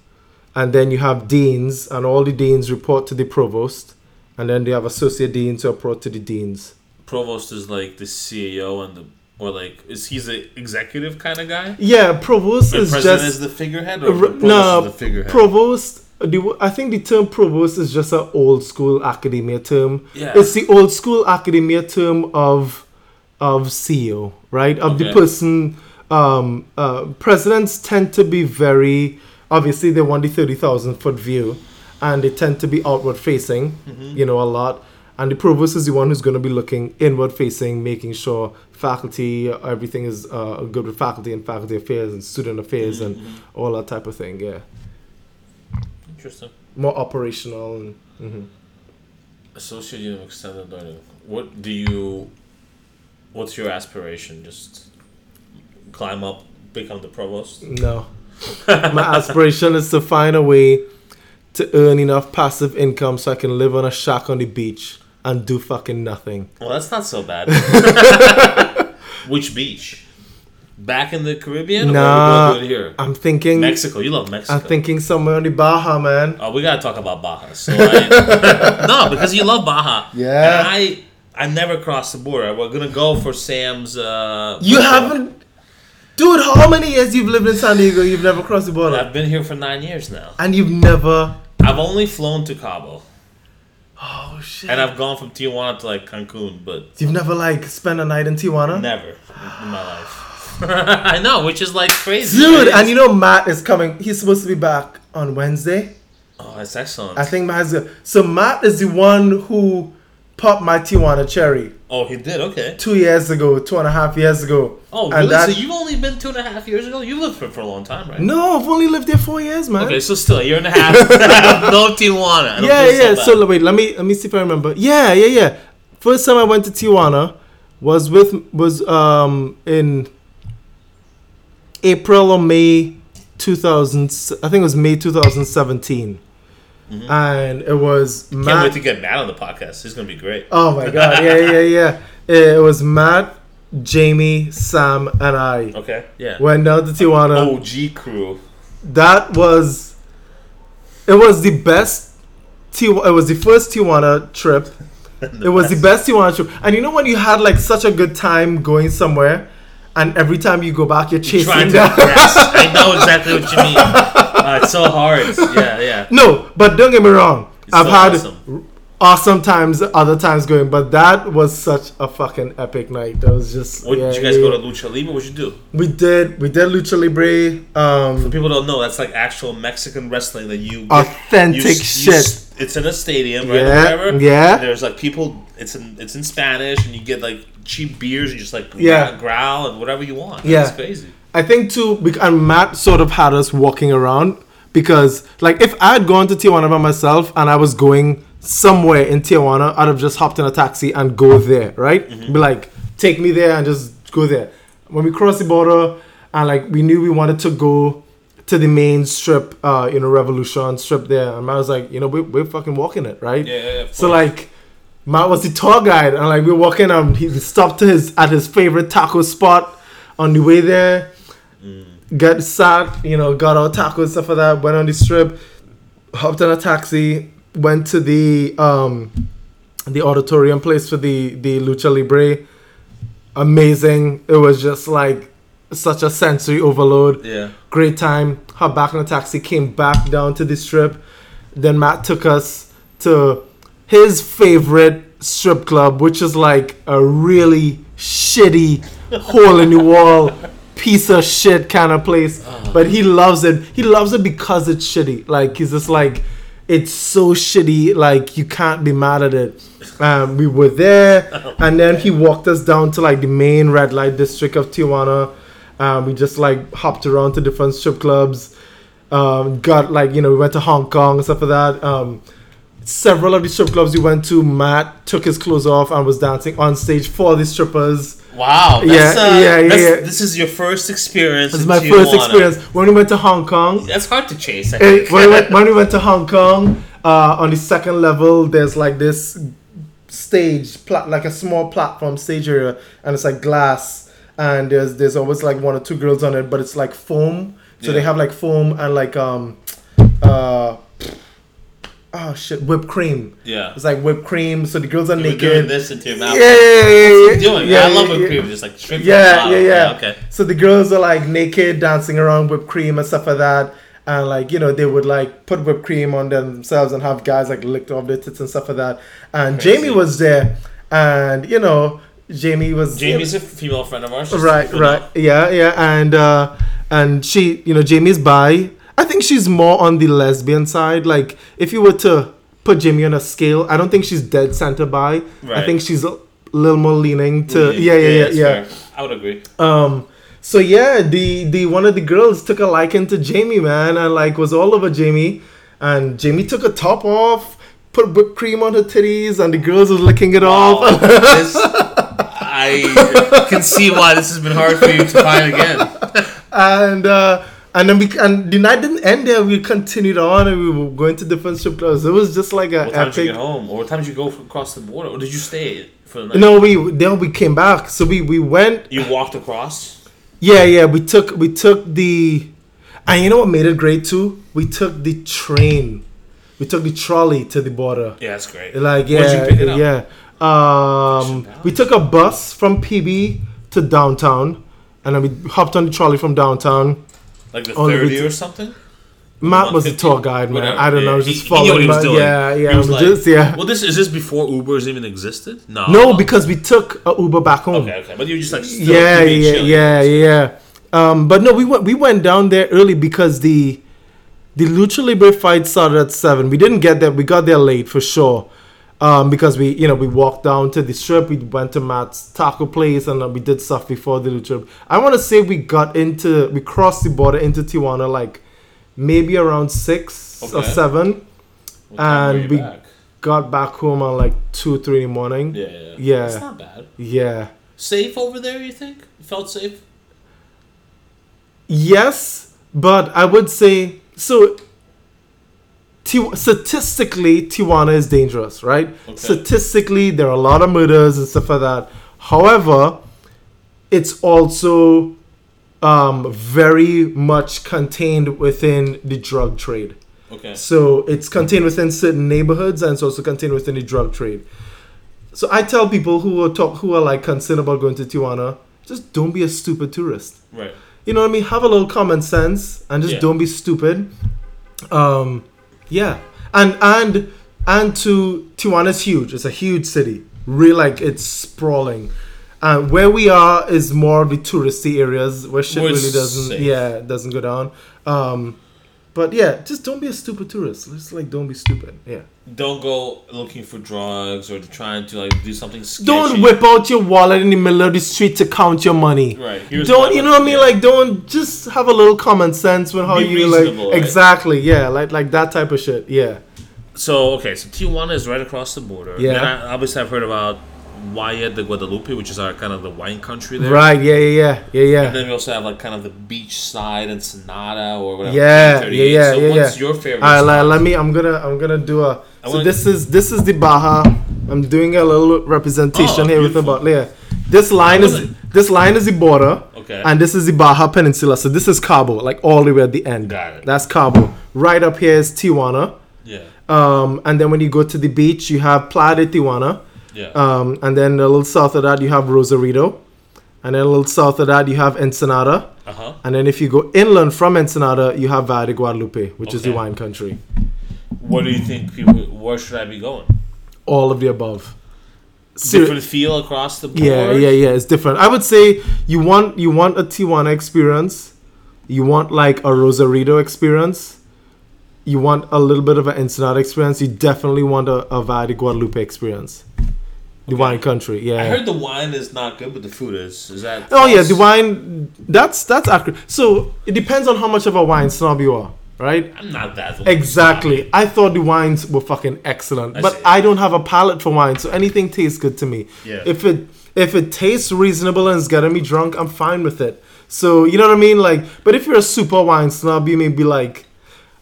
and then you have deans, and all the deans report to the provost, and then they have associate deans who report to the deans. Provost is like the CEO and the or like is he's an executive kind of guy? Yeah, provost The is president just is the figurehead or provost no, is the figurehead? provost. The, I think the term provost is just an old school academia term. Yeah. It's the old school academia term of of CEO, right? Of the person. Um, uh, presidents tend to be very obviously they want the thirty thousand foot view, and they tend to be outward facing. Mhm. You know a lot. And the provost is the one who's going to be looking inward facing, making sure faculty, everything is uh, good with faculty and faculty affairs and student affairs and Mhm. all that type of thing. Yeah, Interesting. more operational. And, mm-hmm. Associate Dean of Extended Learning. What do you? What's your aspiration? Just climb up, become the provost. No, my aspiration is to find a way to earn enough passive income so I can live on a shack on the beach and do fucking nothing. Well, that's not so bad. Which beach? Back in the Caribbean, Nah. or we go here? I'm thinking. Mexico. You love Mexico. I'm thinking somewhere on the Baja, man. Oh, we gotta talk about Baja. So I, no, because you love Baja. Yeah. And I I never crossed the border. We're gonna go for Sam's. Uh, You haven't, dude. How many years you've lived in San Diego? You've never crossed the border, I've been here for nine years now. and you've never. I've only flown to Cabo, Oh shit! and I've gone from Tijuana to like Cancun, but you've never like spent a night in Tijuana, never in my life. I know, which is like crazy, dude. right? And you know Matt is coming. He's supposed to be back on Wednesday. oh, that's excellent. I think Matt's good. So Matt is the one who popped my Tijuana cherry oh, he did. Okay. two years ago, two and a half years ago. Oh, really? that- so you've only been two and a half years ago. You lived for for a long time, right? No, I've only lived there four years, man. Okay, so still a year and a half. no Tijuana. I don't yeah, yeah. bad. So wait, let me let me see if I remember. Yeah, yeah, yeah. First time I went to Tijuana was with was um in April or May 2000. I think it was May 2017, and it was Mm-hmm. Can't Matt. wait to get Matt on the podcast. He's gonna be great. oh my god! Yeah, yeah, yeah. It was Matt, Jamie, Sam, and I Okay. Yeah. went down to Tijuana. OG crew. that was it was the best Tijuana, it was the first Tijuana trip it was the best Tijuana trip and you know when you had like such a good time going somewhere and every time you go back you're chasing Trying to down yes, I know exactly what you mean. Uh, it's so hard. Yeah, yeah. no but don't get me wrong It's I've so had awesome. Awesome times other times going but that was such a fucking epic night that was just What yeah, did you guys yeah, go to Lucha Libre? What'd you do? we did we did lucha libre um For People don't know that's like actual Mexican wrestling that you Authentic you shit. you it's in a stadium, right? Yeah, whatever. yeah. And there's like people. It's in it's in Spanish, and you get like cheap beers and just like Yeah. growl and whatever you want. Yeah. it's crazy. I think too, and Matt sort of had us walking around because, like, if I had gone to Tijuana by myself and I was going somewhere in Tijuana, I'd have just hopped in a taxi and go there, right? Be like, take me there and just go there. When we crossed the border and like we knew we wanted to go to the main strip, uh, you know, Revolution strip there, and Matt was like, you know, we're, we're fucking walking it, right? Yeah, yeah, So like. Matt was the tour guide, and like we were walking, um, he stopped to his at his favorite taco spot on the way there get sat, you know, got our tacos stuff like that. Went on the strip, hopped in a taxi, went to the um, the auditorium place for the the lucha libre. Amazing! It was just like such a sensory overload. Yeah. Great time. Hopped back in a taxi, came back down to the strip. Then Matt took us to his favorite strip club, which is like a really shitty hole in the wall piece of shit kind of place. But he loves it. He loves it because it's shitty. Like he's just like it's so shitty. Like you can't be mad at it. Um, we were there, and then he walked us down to like the main red light district of Tijuana. Um, we just like hopped around to different strip clubs. Um, got like you know we went to Hong Kong and stuff like that. Several of the strip clubs we went to, Matt took his clothes off and was dancing on stage for the strippers. Wow. That's, Yeah, uh, yeah, yeah, yeah. This is your first experience. This is my first experience when we went to Hong Kong. That's hard to chase. I Eh, when, we went, when we went to Hong Kong, uh, on the second level, there's like this stage, plat- like a small platform stage area, and it's like glass, and there's there's always like one or two girls on it, but it's like foam. So they have like foam and like um, uh, oh shit, whipped cream. yeah. It's like whipped cream. So the girls are You naked. doing this into your yeah, mouth. yeah, yeah, yeah, What yeah, you doing? yeah, I love whipped yeah. cream. Just like straight Yeah, yeah, yeah. Okay. So the girls are like naked, dancing around whipped cream and stuff like that. And like, you know, they would like put whipped cream on themselves and have guys like licked off their tits and stuff like that. And Crazy. Jamie was there. And, you know, Jamie was Jamie's a female friend of ours. right, right. Yeah, yeah. And uh and she, you know, Jamie's bi. I think she's more on the lesbian side. Like if you were to put Jamie on a scale, I don't think she's dead center bi. I think she's a little more leaning to yeah, yeah, yeah, that's yeah. I would agree. Um, so yeah, the the one of the girls took a liking to Jamie, man, and like was all over Jamie, and Jamie took a top off, put whipped cream on her titties, and the girls was licking it Wow. off. this, I can see why this has been hard for you to find again. and uh, and then we and the night didn't end there. We continued on, and we were going to different strip clubs. It was just like a What time did you get home? Or what time did you go across the border? Or did you stay for the night? No, we then we came back. So we we went. You walked across? Yeah, yeah. We took we took the, and you know what made it great too? We took the train, we took the trolley to the border. Yeah, that's great. Like yeah, pick it up? yeah. Um, we took a bus from PB to downtown, and then we hopped on the trolley from downtown. Like the Only 30 with- or something? Matt was the tour guide, man. Whatever, I don't know, just He- following. he was my- doing. Yeah, yeah, was like- just yeah. Well, this is this before Ubers even existed? No. No, because we took a Uber back home. Okay, okay. But you were just like still yeah, yeah, yeah, yeah. Um, but no, we went we went down there early because the the Lucha Libre fight started at seven. We didn't get there. We got there late for sure. Um, because we, you know, we walked down to the strip. We went to Matt's taco place, and uh, we did stuff before the trip. I want to say we got into, we crossed the border into Tijuana like maybe around six or seven. What and we- back? Got back home at like two, three in the morning. Yeah, yeah. Yeah. It's not bad. yeah. Safe over there, you think? Felt safe? Yes, but I would say so. Ti- statistically, Tijuana is dangerous, right? Okay. Statistically, there are a lot of murders and stuff like that. However, it's also um, very much contained within the drug trade. Okay. So it's contained within certain neighborhoods and it's also contained within the drug trade. So I tell people who are talk who are like concerned about going to Tijuana, just don't be a stupid tourist Right. you know what I mean? Have a little common sense and just Yeah. don't be stupid. Um, yeah, and and and to Tijuana's huge. It's a huge city. Really, like it's sprawling. And where we are is more of the touristy areas where shit Where it's really doesn't. safe. Yeah, doesn't go down. Um, but yeah, just don't be a stupid tourist. Just like don't be stupid. Yeah. Don't go looking for drugs or trying to like do something sketchy. Don't whip out your wallet in the middle of the street to count your money. Right. Here's don't you know what I mean? yeah. Like don't just have a little common sense with how Be you like right? exactly yeah like like that type of shit yeah So okay, so Tijuana is right across the border. Yeah. Then I, obviously I've heard about Valle de Guadalupe, which is our kind of the wine country there. right yeah yeah yeah yeah And then we also have like kind of the beach side and Ensenada or whatever. Yeah, yeah, yeah, So yeah, what's yeah. your favorite? all right let, let me I'm gonna I'm gonna do a I so this is this is the Baja I'm doing a little representation Oh, here with the beautiful. bottle yeah this line is this line is the border Okay. and this is the Baja Peninsula so this is Cabo like all the way at the end Got it. that's Cabo right up here is Tijuana yeah. um and then when you go to the beach you have Playa de Tijuana Yeah. Um, and then a little south of that, you have Rosarito. And then a little south of that, you have Ensenada. Uh huh. And then if you go inland from Ensenada, you have Valle de Guadalupe, which is the wine country. What do you think people? Where should I be going? All of the above. Ser- Different feel across the board. yeah, yeah, yeah. It's different. I would say you want you want a Tijuana experience. You want like a Rosarito experience. You want a little bit of an Ensenada experience. You definitely want a, a Valle de Guadalupe experience. The wine country, yeah. I heard the wine is not good, but the food is. Is that? Oh yeah, the wine. That's that's accurate. So it depends on how much of a wine snob you are, right? I'm not that. Exactly. I thought the wines were fucking excellent, I but see. I don't have a palate for wine, so anything tastes good to me. Yeah. If it if it tastes reasonable and it's getting me drunk, I'm fine with it. So you know what I mean? Like, but if you're a super wine snob, you may be like,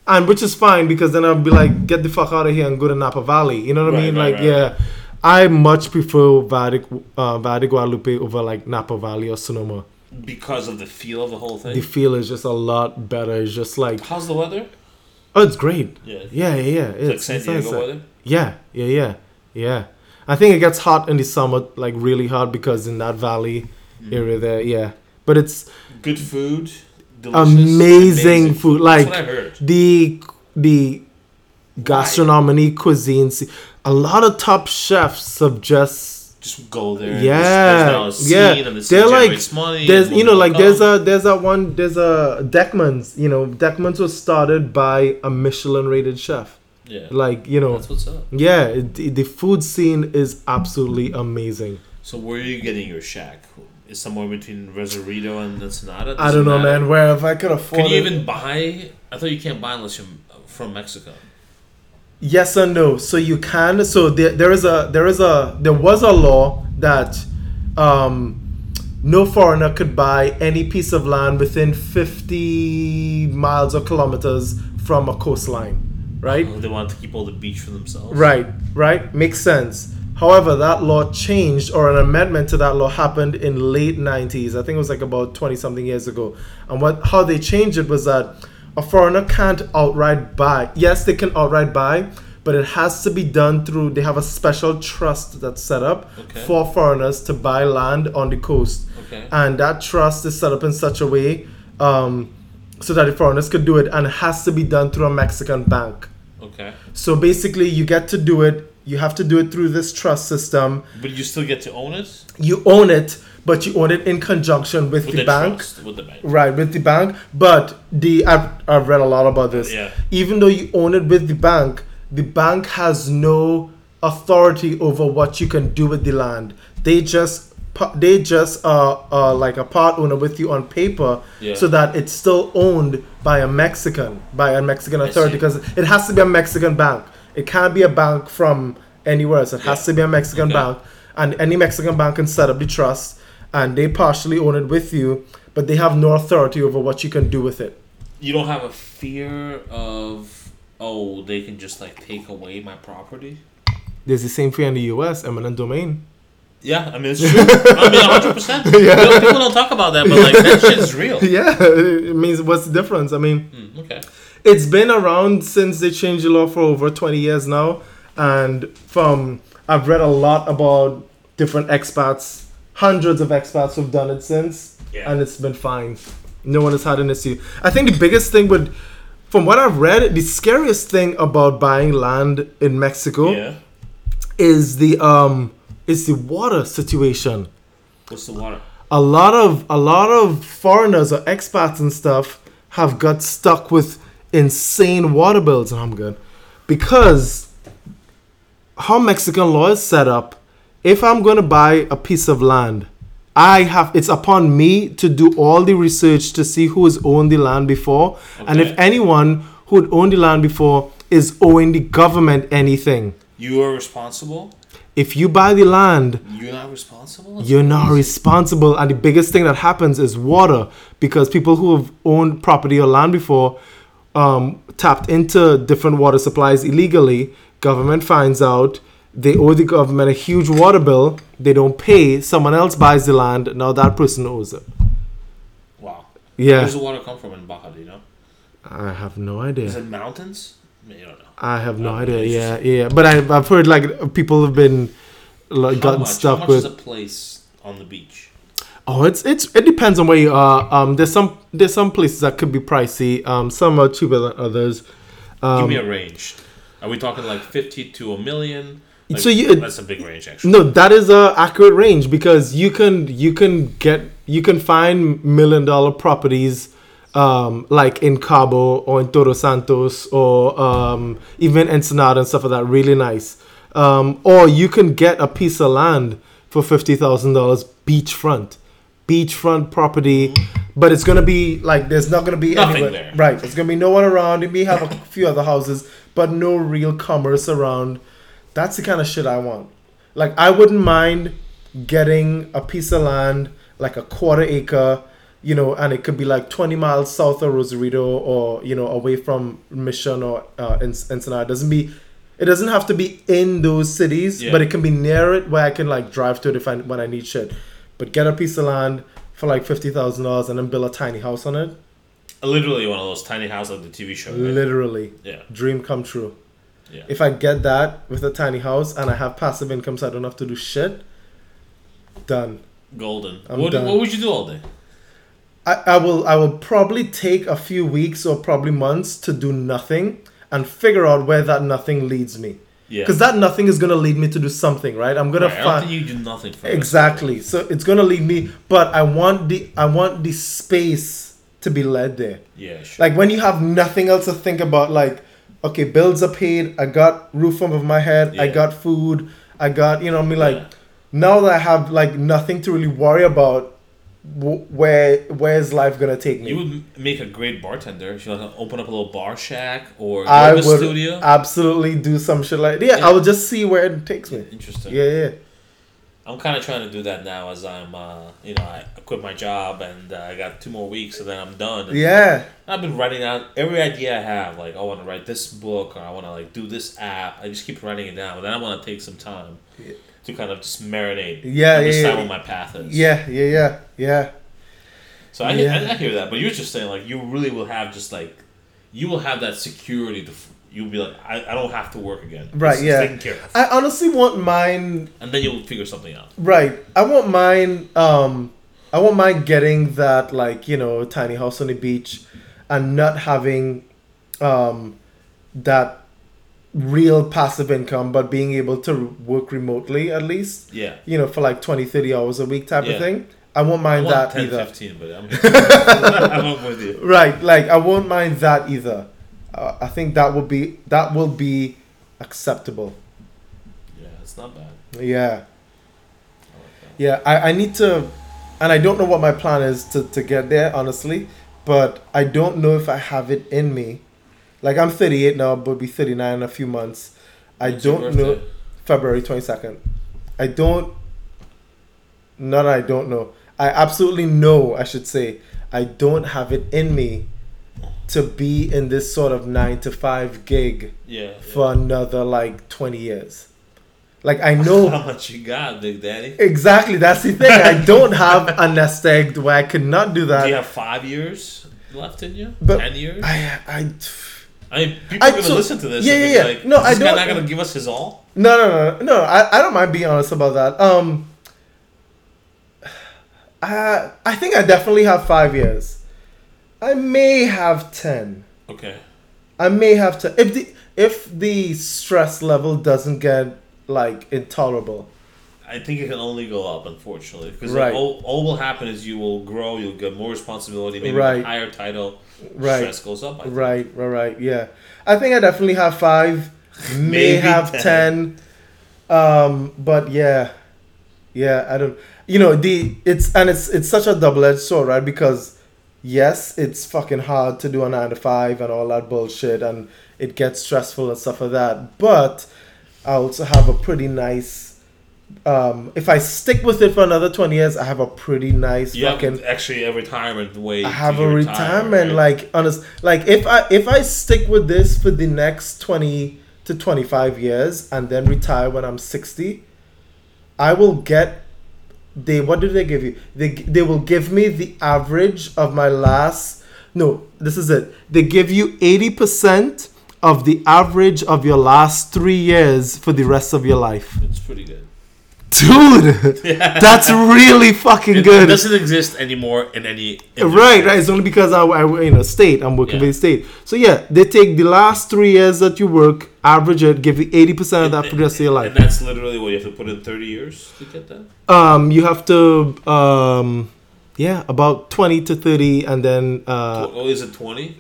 and which is fine because then I'll be like, get the fuck out of here and go to Napa Valley. You know what I mean? right, like, right, yeah. I much prefer Valle, uh, Guadalupe over like Napa Valley or Sonoma. because of the feel of the whole thing. The feel is just a lot better. It's just like, How's the weather? oh, it's great. Yeah. Yeah, yeah, yeah. It's like San Diego weather. Yeah, yeah, yeah, yeah. I think it gets hot in the summer, like really hot, because in that valley Mm. area there, yeah. But it's Good food. Delicious, amazing, food. Like That's what I heard. the the gastronomy cuisines. A lot of top chefs have just go there. Yeah, there's, there's yeah. They're like- money. there's you know like there's a there's a one there's a Deckman's. You know Deckman's was started by a Michelin rated chef. yeah. Like you know That's what's up. yeah, it, the the food scene is absolutely amazing. So where are you getting your shack? Is somewhere between Rosarito and Ensenada? I don't know, matter? man. Where if I could afford Can you it. even buy? I thought you can't buy unless you're from Mexico. Yes and no. So you can. So there, there is a there is a there was a law that um, no foreigner could buy any piece of land within 50 miles or kilometers from a coastline, right? They want to keep all the beach for themselves. Right, right. Makes sense. However, that law changed, or an amendment to that law happened in late 90s. I think it was like about 20 something years ago. And what how they changed it was that a foreigner can't outright buy. Yes, they can outright buy, but it has to be done through. They have a special trust that's set up Okay. for foreigners to buy land on the coast, Okay. and that trust is set up in such a way um, so that the foreigners could do it, and it has to be done through a Mexican bank. Okay. So basically, you get to do it. You have to do it through this trust system. But you still get to own it You own it, but you own it in conjunction with, with the, the, bank. trust, with the bank. Right, with the bank. But the I've, I've read a lot about this. Yeah. Even though you own it with the bank, the bank has no authority over what you can do with the land. They just they just are uh, like a part owner with you on paper, Yeah. so that it's still owned by a Mexican, by a Mexican authority, because it has to be a Mexican bank. It can't be a bank from anywhere else. It has to be a Mexican Okay. bank, and any Mexican bank can set up the trust, and they partially own it with you, but they have no authority over what you can do with it. You don't have a fear of oh they can just like take away my property. There's the same fear in the U.S. eminent domain. Yeah, I mean it's true. I mean, hundred percent. Yeah. People don't talk about that, but like that shit's real. Yeah, it means what's the difference? I mean, Hmm, okay. it's been around since they changed the law for over 20 years now, and from I've read a lot about different expats, hundreds of expats who've done it since, Yeah. and it's been fine. No one has had an issue. I think the biggest thing would, from what I've read, the scariest thing about buying land in Mexico Yeah. is the um is the water situation. What's the water? a lot of a lot of foreigners or expats and stuff have got stuck with insane water bills and I'm good because how Mexican law is set up if I'm going to buy a piece of land I have it's upon me to do all the research to see who has owned the land before and if anyone who had owned the land before is owing the government anything You are responsible. if you buy the land You're not responsible. You're not responsible and the biggest thing that happens is water because people who have owned property or land before um, tapped into different water supplies illegally government finds out they owe the government a huge water bill they don't pay someone else buys the land now that person owes it Wow. yeah Where's the water come from in Baja? Do you know? i have no idea. Is it mountains? I mean, you don't know. i have no Oh, idea yeah yeah but I, i've heard like people have been like How gotten much? stuck How much with is a place on the beach? Oh, it's it's it depends on where you are. Um, there's some there's some places that could be pricey. Um, some are cheaper than others. Give Um, me a range. Are we talking like fifty to a million? Like, So you- that's a big range, actually. no, that is a accurate range because you can you can get you can find million dollar properties, um, like in Cabo or in Todos Santos or um, even Ensenada and stuff like that. Really nice. Um, or you can get a piece of land for fifty thousand dollars beachfront, beachfront property. But it's gonna be like there's not gonna be Nothing anywhere- there. right? There's gonna be no one around. It may have a few other houses, but no real commerce around. That's the kind of shit I want. Like I wouldn't mind getting a piece of land, like a quarter acre, you know, and it could be like 20 miles south of Rosarito or you know away from Mission or uh, Ensenada. It doesn't be, it doesn't have to be in those cities, Yeah. but it can be near it where I can like drive to it if I when I need shit. But get a piece of land for like fifty thousand dollars and then build a tiny house on it. Literally one of those tiny houses like the TV show. Right? Literally, Yeah. dream come true. Yeah. If I get that with a tiny house and I have passive income so I don't have to do shit, done. Golden. I'm What, done. what would you do all day? I, I will I will probably take a few weeks or probably months to do nothing and figure out where that nothing leads me. Yeah. Because that nothing is gonna lead me to do something, right? I'm gonna Right, find you do nothing for the rest of your exactly. So it's gonna lead me, but I want the I want the space to be led there. Yeah, sure. Like when you have nothing else to think about, like, okay, bills are paid, I got roof over my head, I got food, I got, you know, I mean, like, Yeah. now that I have like nothing to really worry about, w- where where's life gonna take me? You would make a great bartender. If you like open up a little bar shack or I would studio. absolutely do some shit like yeah, Yeah. I will just see where it takes me. Interesting. Yeah, yeah. I'm kind of trying to do that now as I'm, uh, you know, I quit my job and uh, I got two more weeks and then I'm done. And Yeah. I've been writing out every idea I have. Like, I want to write this book or I want to like do this app. I just keep writing it down, but then I want to take some time to kind of just marinate. Yeah, understand yeah, yeah. what my path is. Yeah, yeah, yeah, yeah. So I, Yeah. I, I hear that, but you're just saying like you really will have just like you will have that security to. You'll be like, I, I don't have to work again. Right, It's- it's yeah. taken care of. I honestly want mine and then you'll figure something out. Right. I want mine. Um, I want mine getting that like you know tiny house on the beach, and not having, um, that real passive income, but being able to work remotely at least. Yeah. You know, for like 20, 30 hours a week type Yeah. of thing. I won't I mind want that 10, either. 15, but I'm, I'm up with you. Right. Like I won't mind that either. Uh, I think that will be that will be acceptable. Yeah, it's not bad. Yeah. I like. Yeah, I, I need to, and I don't know what my plan is to, to get there, honestly, but I don't know if I have it in me. Like, I'm 38 now, but be 39 in a few months. I When's don't know. February 22nd. I don't, not I don't know. I absolutely know, I should say, I don't have it in me to be in this sort of 9 to 5 gig Yeah. yeah. for another like 20 years. Like, I know. How much you got, Big Daddy? Exactly, that's the thing. I don't have a nest egg where I could not do that. Do you have five years left in you? But Ten years? I, I, I mean, people I- are gonna so- listen to this. yeah, yeah, yeah. Like, No, is I don't- not gonna give us his all. no, no, no, no. I, I don't mind being honest about that. Um, I, I think I definitely have five years. I may have ten. Okay. I may have to if the if the stress level doesn't get like intolerable. I think it can only go up, unfortunately, because Right. all, all will happen is you will grow, you'll get more responsibility, maybe Right. a higher title, Right. stress goes up. Right, right, right. Yeah, I think I definitely have five. may Maybe have 10. ten. Um, but yeah, yeah. I don't. You know the it's and it's it's such a double edged sword, right? Because yes, it's fucking hard to do a nine to five and all that bullshit, and it gets stressful and stuff like that. But I also have a pretty nice. Um, if I stick with it for another twenty years, I have a pretty nice You fucking. actually a retirement way. I have a retirement, right? like honest, like if I if I stick with this for the next twenty to twenty five years and then retire when I'm sixty, I will get. They what do they give you? They they will give me the average of my last. No, this is it. They give you eighty percent of the average of your last three years for the rest of your life, it's pretty good. Dude. That's really fucking It, good. it doesn't exist anymore in any. industry. Right, right. It's only because I, I you know, state. I'm working Yeah. for the state. So yeah, they take the last three years that you work, average it, give you eighty percent of that for the rest of your life. And that's literally what you have to put in thirty years to get that. Um, you have to, um, yeah, about twenty to thirty, and then uh, oh, is it twenty?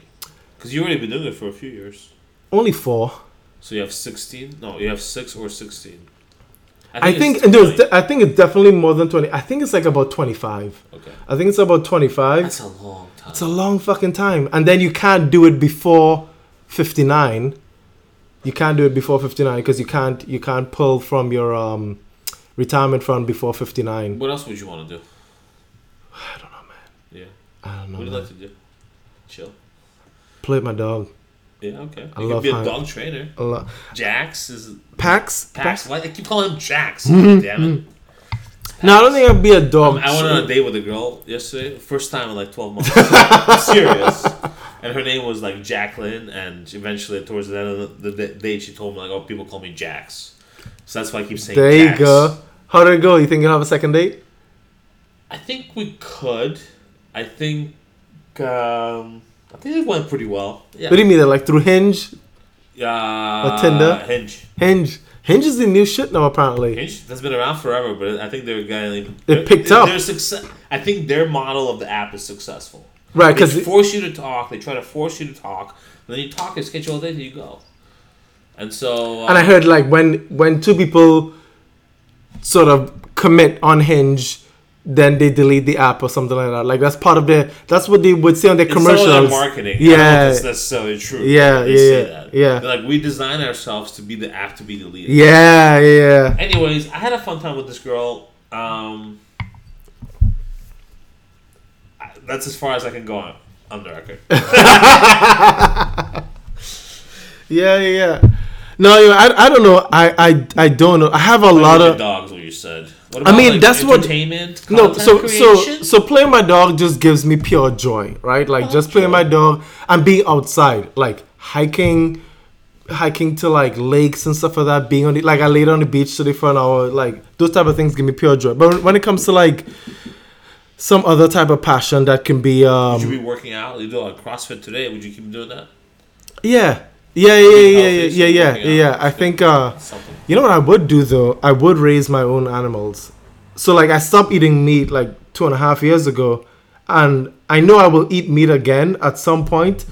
Because you already been doing it for a few years. only four. So you have sixteen. No, you have six or sixteen. I think it's no, it's 20. de- I think it's definitely more than twenty. I think it's like about twenty-five. okay. I think it's about twenty-five. That's a long time. It's a long fucking time. And then you can't do it before 59. You can't do it before 59 because you can't you can't pull from your um retirement fund before 59. What else would you want to do? I don't know, man. Yeah. I don't know. What do you like to do? Chill. Play with my dog. Yeah. Okay. I You love could be a dog trainer. A lot. Jax is Pax? Pax. Why they keep calling him Jax? Damn it. No, I don't think I'd be a dog. Um, I went on a date with a girl yesterday, first time in like 12 months. I'm serious. And her name was like Jacqueline, and eventually towards the end of the, the date, she told me like, "Oh, people call me Jax," so that's why I keep saying. There you Jax. go. How did it go? You think you'll have a second date? I think we could. I think. Um, I think it went pretty well. Yeah. What do you mean? Like through Hinge? Uh, Tinder? Hinge. Hinge. Hinge is the new shit now, apparently. Hinge that's been around forever, but I think they're getting. It picked up. Their success. I think their model of the app is successful. Right, because They because force you to talk. They try to force you to talk. And then you talk and schedule all day till you go. And so. Uh, and I heard like when when two people sort of commit on Hinge, then they delete the app or something like that. Like that's part of their. That's what they would say on their it's commercials. marketing. I Yeah. it's necessarily true. Yeah, They yeah, say yeah, that. yeah. They're like we design ourselves to be the app to be deleted. Yeah, yeah. Anyways, I had a fun time with this girl. Um, that's as far as I can go on, on the record. Yeah, yeah, yeah. No, I, I don't know. I, I, I don't know. I have a lot of dogs, what you said. What I mean, like, that's what- entertainment. no. So, so, creation? so playing my dog just gives me pure joy, right? Like just playing my dog and being outside, like hiking, hiking to like lakes and stuff like that. Being on the like I laid on the beach today for an hour. Like those type of things give me pure joy. But when it comes to like some other type of passion that can be um Would you be working out? You do like CrossFit today. Would you keep doing that? yeah yeah yeah yeah yeah yeah yeah yeah, yeah. I think uh. You know what I would do though? I would raise my own animals. So like I stopped eating meat like two and a half years ago, and I know I will eat meat again at some point.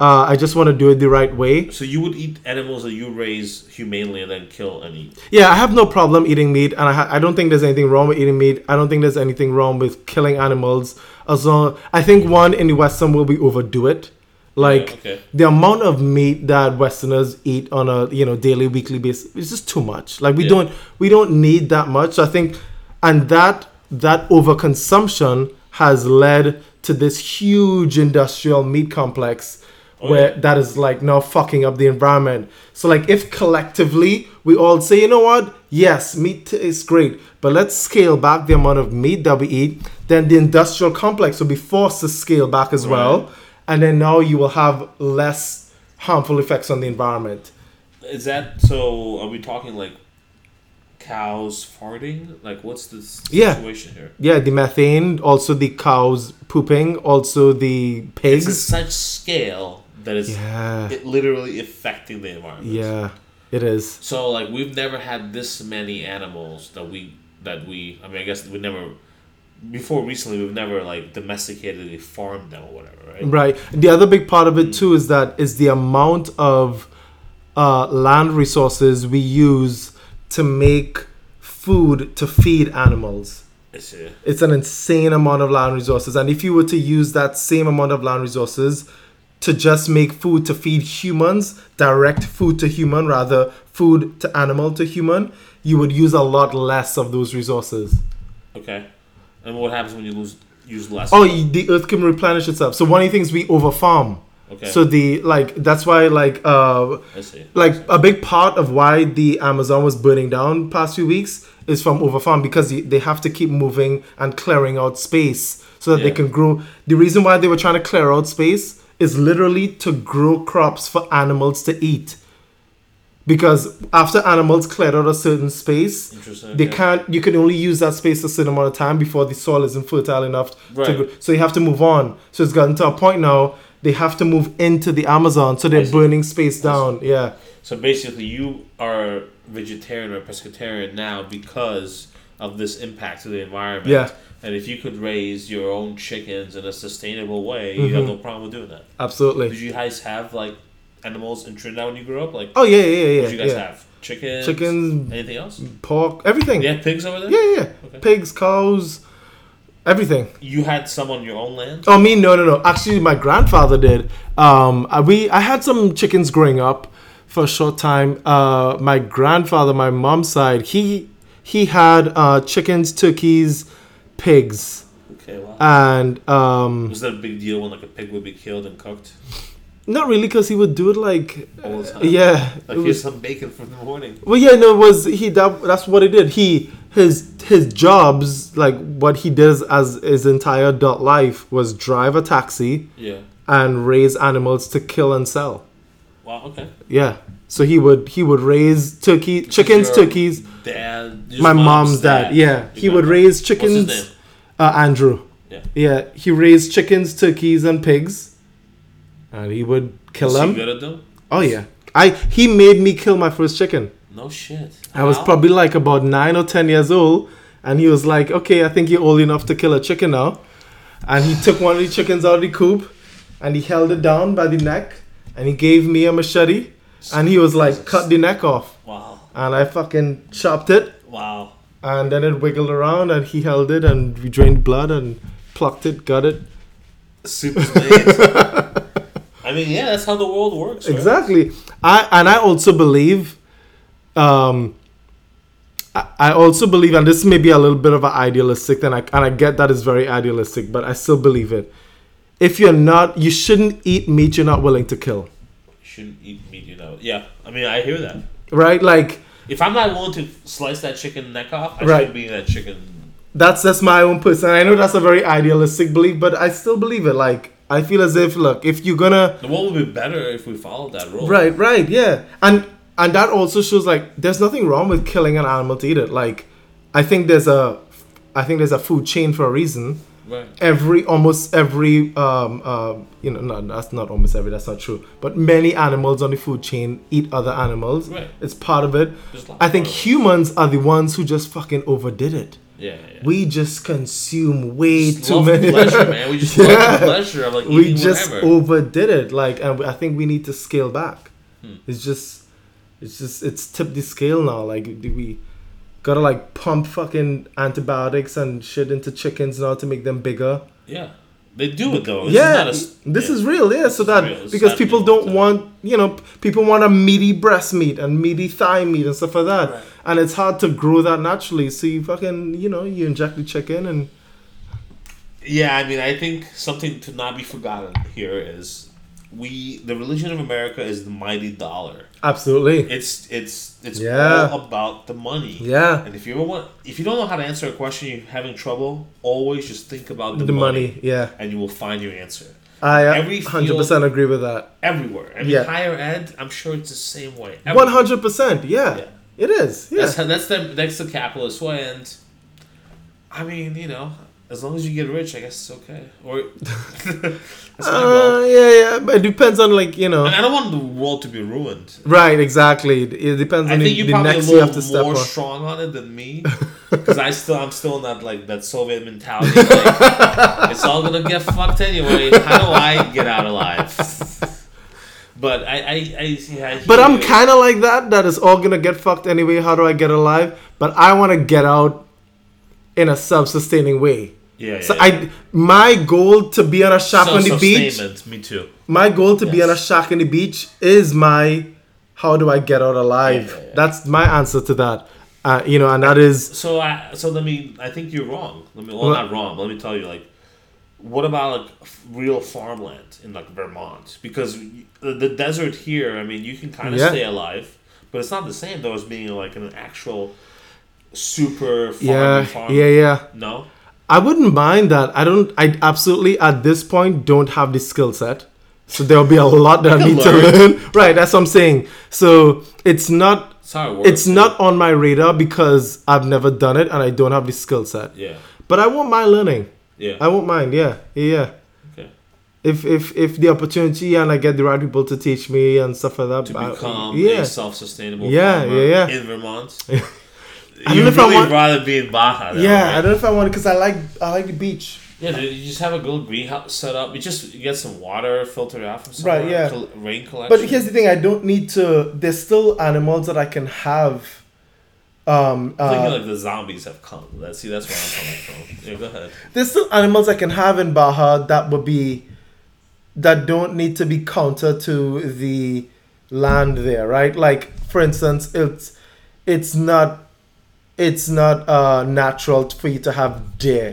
Uh, I just want to do it the right way. So you would eat animals that you raise humanely and then kill and eat. Yeah, I have no problem eating meat, and I, ha- I don't think there's anything wrong with eating meat. I don't think there's anything wrong with killing animals. As long I think one in the Western will be overdo it. Like Yeah, okay. the amount of meat that Westerners eat on a you know daily, weekly basis is just too much. Like we Yeah. don't we don't need that much. I think, and that that overconsumption has led to this huge industrial meat complex Oh, where yeah. that is like now fucking up the environment. So like if collectively we all say, you know what, yes, meat is great, but let's scale back the amount of meat that we eat, then the industrial complex will be forced to scale back as well. And then now you will have less harmful effects on the environment. Is that so? Are we talking like cows farting? Like, what's the s- Yeah. situation here? Yeah, the methane, also the cows pooping, also the pigs. at such scale that it's Yeah. it literally affecting the environment. Yeah, it is. So like we've never had this many animals that we that we I mean I guess we never before recently we've never like domesticatedly farmed them or whatever, right? Right. The other big part of it too is that is the amount of uh, land resources we use to make food to feed animals. It's an insane amount of land resources, and if you were to use that same amount of land resources to just make food to feed humans, direct food to human rather food to animal to human, you would use a lot less of those resources. Okay. And what happens when you lose use less? Oh, y- the earth can replenish itself. So one of the things we overfarm. okay. So the like that's why like uh I see. like a big part of why the Amazon was burning down past few weeks is from overfarm because they have to keep moving and clearing out space so that they can grow. The reason why they were trying to clear out space is literally to grow crops for animals to eat. Because after animals cleared out a certain space, they okay. can't. You can only use that space a certain amount of time before the soil isn't fertile enough to Right. grow. So you have to move on. So it's gotten to a point now they have to move into the Amazon. So they're burning space down. Yeah. So basically, you are vegetarian or pescatarian now because of this impact to the environment. Yeah. And if you could raise your own chickens in a sustainable way, you Mm-hmm. have no problem with doing that. Absolutely. Did you guys have like animals in Trinidad when you grew up? Like, Oh yeah, yeah, yeah, what yeah. you guys yeah. have? Chickens. Chicken, Anything else? pork, everything. Yeah, pigs over there. Yeah, yeah. Okay. Pigs, cows, everything. You had some on your own land. Oh, me? No, no, no. Actually, my grandfather did. Um, I- we I had some chickens growing up for a short time. Uh, my grandfather, my mom's side, he he had uh, chickens, turkeys, pigs, Okay, wow. and um, Was that a big deal when like a pig would be killed and cooked? Not really because he would do it like All the time. yeah. Like it here's was- some bacon from the morning. Well, yeah, no, it was he that that's what he did. He his his jobs like what he does as his entire adult life was drive a taxi Yeah. and raise animals to kill and sell. Wow. Okay. Yeah. So he would he would raise turkey chickens, turkeys. Dad. My mom's dad. Yeah, Your he would raise chickens. Uh, Andrew. Yeah. Yeah, he raised chickens, turkeys, and pigs, and he would kill Was he them. good at them? Oh yeah, I he made me kill my first chicken. No shit. I was How? probably like about nine or ten years old, and he was like, "Okay, I think you're old enough to kill a chicken now." And he took one of the chickens out of the coop, and he held it down by the neck, and he gave me a machete, and he was like, "Cut the neck off," Wow. and I fucking chopped it, Wow. and then it wiggled around, and he held it, and we drained blood and plucked it, got it. Soup is made. I mean, yeah, that's how the world works. Right? Exactly. I and I also believe, um, I, I also believe, and this may be a little bit of an idealistic, and I and I get that is very idealistic, but I still believe it. If you're not, you shouldn't eat meat you're not willing to kill, You shouldn't eat meat, you know. Yeah, I mean, I hear that. right? Like If I'm not willing to slice that chicken neck off, I Right. shouldn't be eating that chicken. that's that's my own person. I know that's a very idealistic belief, but I still believe it. Like I feel as if, look, if you're gonna The world would be better if we followed that rule? Right, right, yeah, and and that also shows like there's nothing wrong with killing an animal to eat it. Like, I think there's a, I think there's a food chain for a reason. Right. Every almost every um uh, you know no that's not almost every that's not true but many animals on the food chain eat other animals Right. it's part of it i think humans are the ones who just fucking overdid it Yeah. yeah. we just consume way just too many pleasure, man. We just Yeah. pleasure of like we just whatever. overdid it like and i think we need to scale back Hmm. it's just it's just it's tipped the scale now like do we gotta like pump fucking antibiotics and shit into chickens now to make them bigger yeah. They do it though. This yeah Is not a s- this yeah. is real yeah so that because people don't time. want you know people want a meaty breast meat and meaty thigh meat and stuff like that Right. and it's hard to grow that naturally so you fucking you know you inject the chicken and Yeah, I mean, I think something to not be forgotten here is we the religion of America is the mighty dollar. absolutely It's it's it's Yeah. all about the money. yeah And if you ever want, if you don't know how to answer a question, you're having trouble. Always just think about the, the money yeah and you will find your answer i uh, Every 100% agree with that everywhere. I mean, Yeah. higher ed, I'm sure it's the same way. One hundred percent. Yeah, Yeah. it is. Yeah, That's how, that's the that's the capitalist way, and I mean, you know, as long as you get rich, I guess it's okay. Or that's my goal. uh, yeah, yeah. But it depends on like you know. And I don't want the world to be ruined. Right. Exactly. It depends I on think the, you're the probably next you have to step more on. strong on it than me, because I still I'm still in that like that Soviet mentality. Like, it's all gonna get fucked anyway. How do I get out alive? But I I, I, yeah, I But I'm kind of like that. That is all gonna get fucked anyway. How do I get alive? But I want to get out in a self-sustaining way. yeah, So yeah. I, my goal to be on a shack on the beach. Me too. My goal to be on a Yes. shack on the beach is my. How do I get out alive? Yeah, yeah, yeah. That's my answer to that. Uh, you know, and that is So I so let me I think you're wrong. Let me well What? not wrong, let me tell you like what about like real farmland in like Vermont? Because the, the desert here, I mean, you can kind of Yeah. stay alive, but it's not the same though as being like an actual super farm. yeah, farm. yeah, yeah. No. I wouldn't mind that. I don't. I absolutely at this point don't have the skill set, so there'll be a lot that I need to learn. learn. Right, that's what I'm saying. So it's not. It works. It's not on my radar because I've never done it and I don't have the skill set. Yeah. But I won't mind learning. Yeah. I won't mind. Yeah, yeah. yeah. Okay. If if if the opportunity and I get the right people to teach me and stuff like that. To I- become yeah. a self-sustainable Yeah, farmer yeah, yeah. in Vermont. I don't You'd know if I really want- rather be in Baja. Then, Yeah, right? I don't know if I want to because I like I like the beach. Yeah, dude, you just have a little greenhouse set up. You just you get some water filtered out from somewhere. Right, yeah. col- rain collection. But here's the thing: I don't need to. There's still animals that I can have. Um, I'm thinking uh, like the zombies have come. That see, that's where I'm coming from. Yeah, go ahead. there's still animals I can have in Baja that would be, that don't need to be counter to the land there, right? Like for instance, it's, it's not, it's not uh natural for you to have deer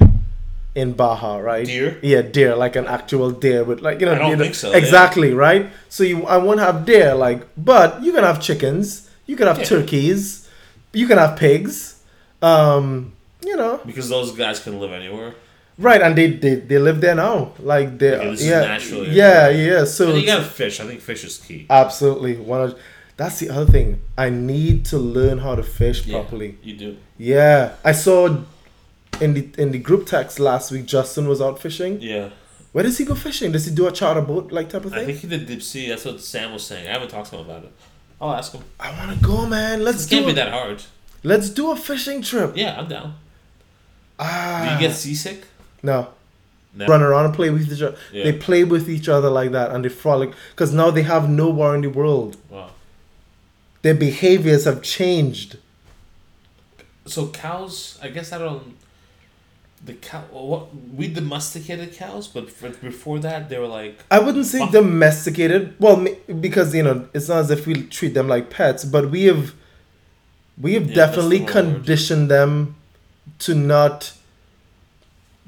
in Baja, right? Deer? Yeah, deer, like an actual deer with like you know. I don't you know- think so, yeah. Exactly, right? So you, I won't have deer, like, but you can have chickens, you can have Yeah. turkeys, you can have pigs, um, you know, Because those guys can live anywhere. right? And they they, they live there now, like they, Okay, this is yeah, naturally yeah, yeah. So And you gotta fish. I think fish is key. absolutely one of. That's the other thing. I need to learn how to fish Yeah, properly. You do. Yeah, I saw in the in the group text last week. Justin was out fishing. Yeah. Where does he go fishing? Does he do a charter boat like type of thing? I think he did deep sea. That's what Sam was saying. I haven't talked to him about it. I'll ask him. I want to go, man. Let's It can't do be that hard. Let's do a fishing trip. Yeah, I'm down. Ah, Do you get seasick? no. No. Run around and play with each other. Yeah. They play with each other like that, and they frolic because now they have no war in the world. Wow. Their behaviors have changed. So cows, I guess I don't. The cow, what we domesticated cows, but for, before that they were like I wouldn't say Wow. domesticated. Well, because you know it's not as if we treat them like pets, but we have we have Yeah, definitely the conditioned them to not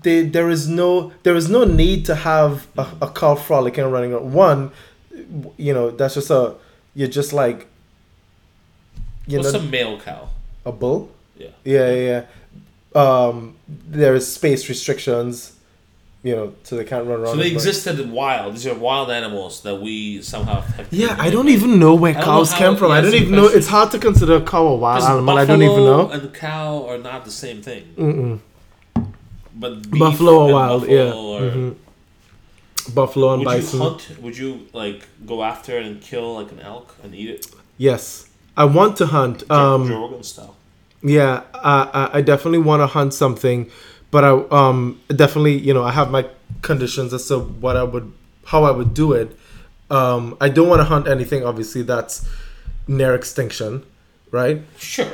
they there is no there is no need to have a, a cow frolicking and running around. One, you know, that's just a you're just like you What's know a male cow? a bull. Yeah. Yeah, yeah, yeah. Um, there is space restrictions, you know, so they can't run around. So they existed wild. These are wild animals that we somehow have. Yeah, I don't even know where cows know came from. I don't even know. It's hard to consider a cow a wild animal. I don't even know. And cow are not the same thing. Mm-mm. But Buffalo or and wild, buffalo yeah. are- Mhm. Buffalo and Would bison. you hunt? Would you like go after and kill like an elk and eat it? Yes, I want to hunt. Um, Joe Rogan style. yeah, I, I- definitely want to hunt something, but I um definitely you know I have my conditions as to what I would how I would do it. Um, I don't want to hunt anything obviously that's near extinction, right? Sure.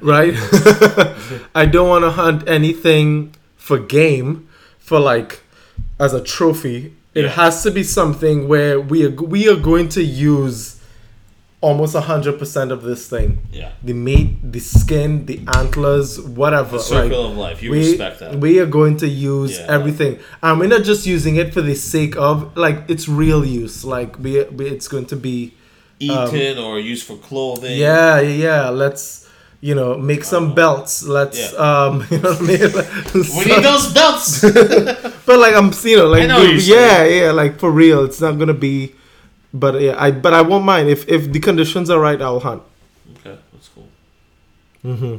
Right. I don't want to hunt anything for game, for like as a trophy. It Yeah. has to be something where we are we are going to use almost hundred percent of this thing. Yeah. The meat, the skin, the antlers, whatever. The circle like, of life. You we, respect that. we are going to use Yeah. everything, and we're not just using it for the sake of like it's real use. Like we, we it's going to be Eaten or used for clothing. um, yeah, yeah, yeah. Let's you know make some belts. Let's Yeah. um you know what I mean. We need those belts. but like I'm you know like I know yeah yeah like for real. It's not gonna be. But yeah, I but I won't mind if if the conditions are right. I'll hunt. okay, that's cool. hmm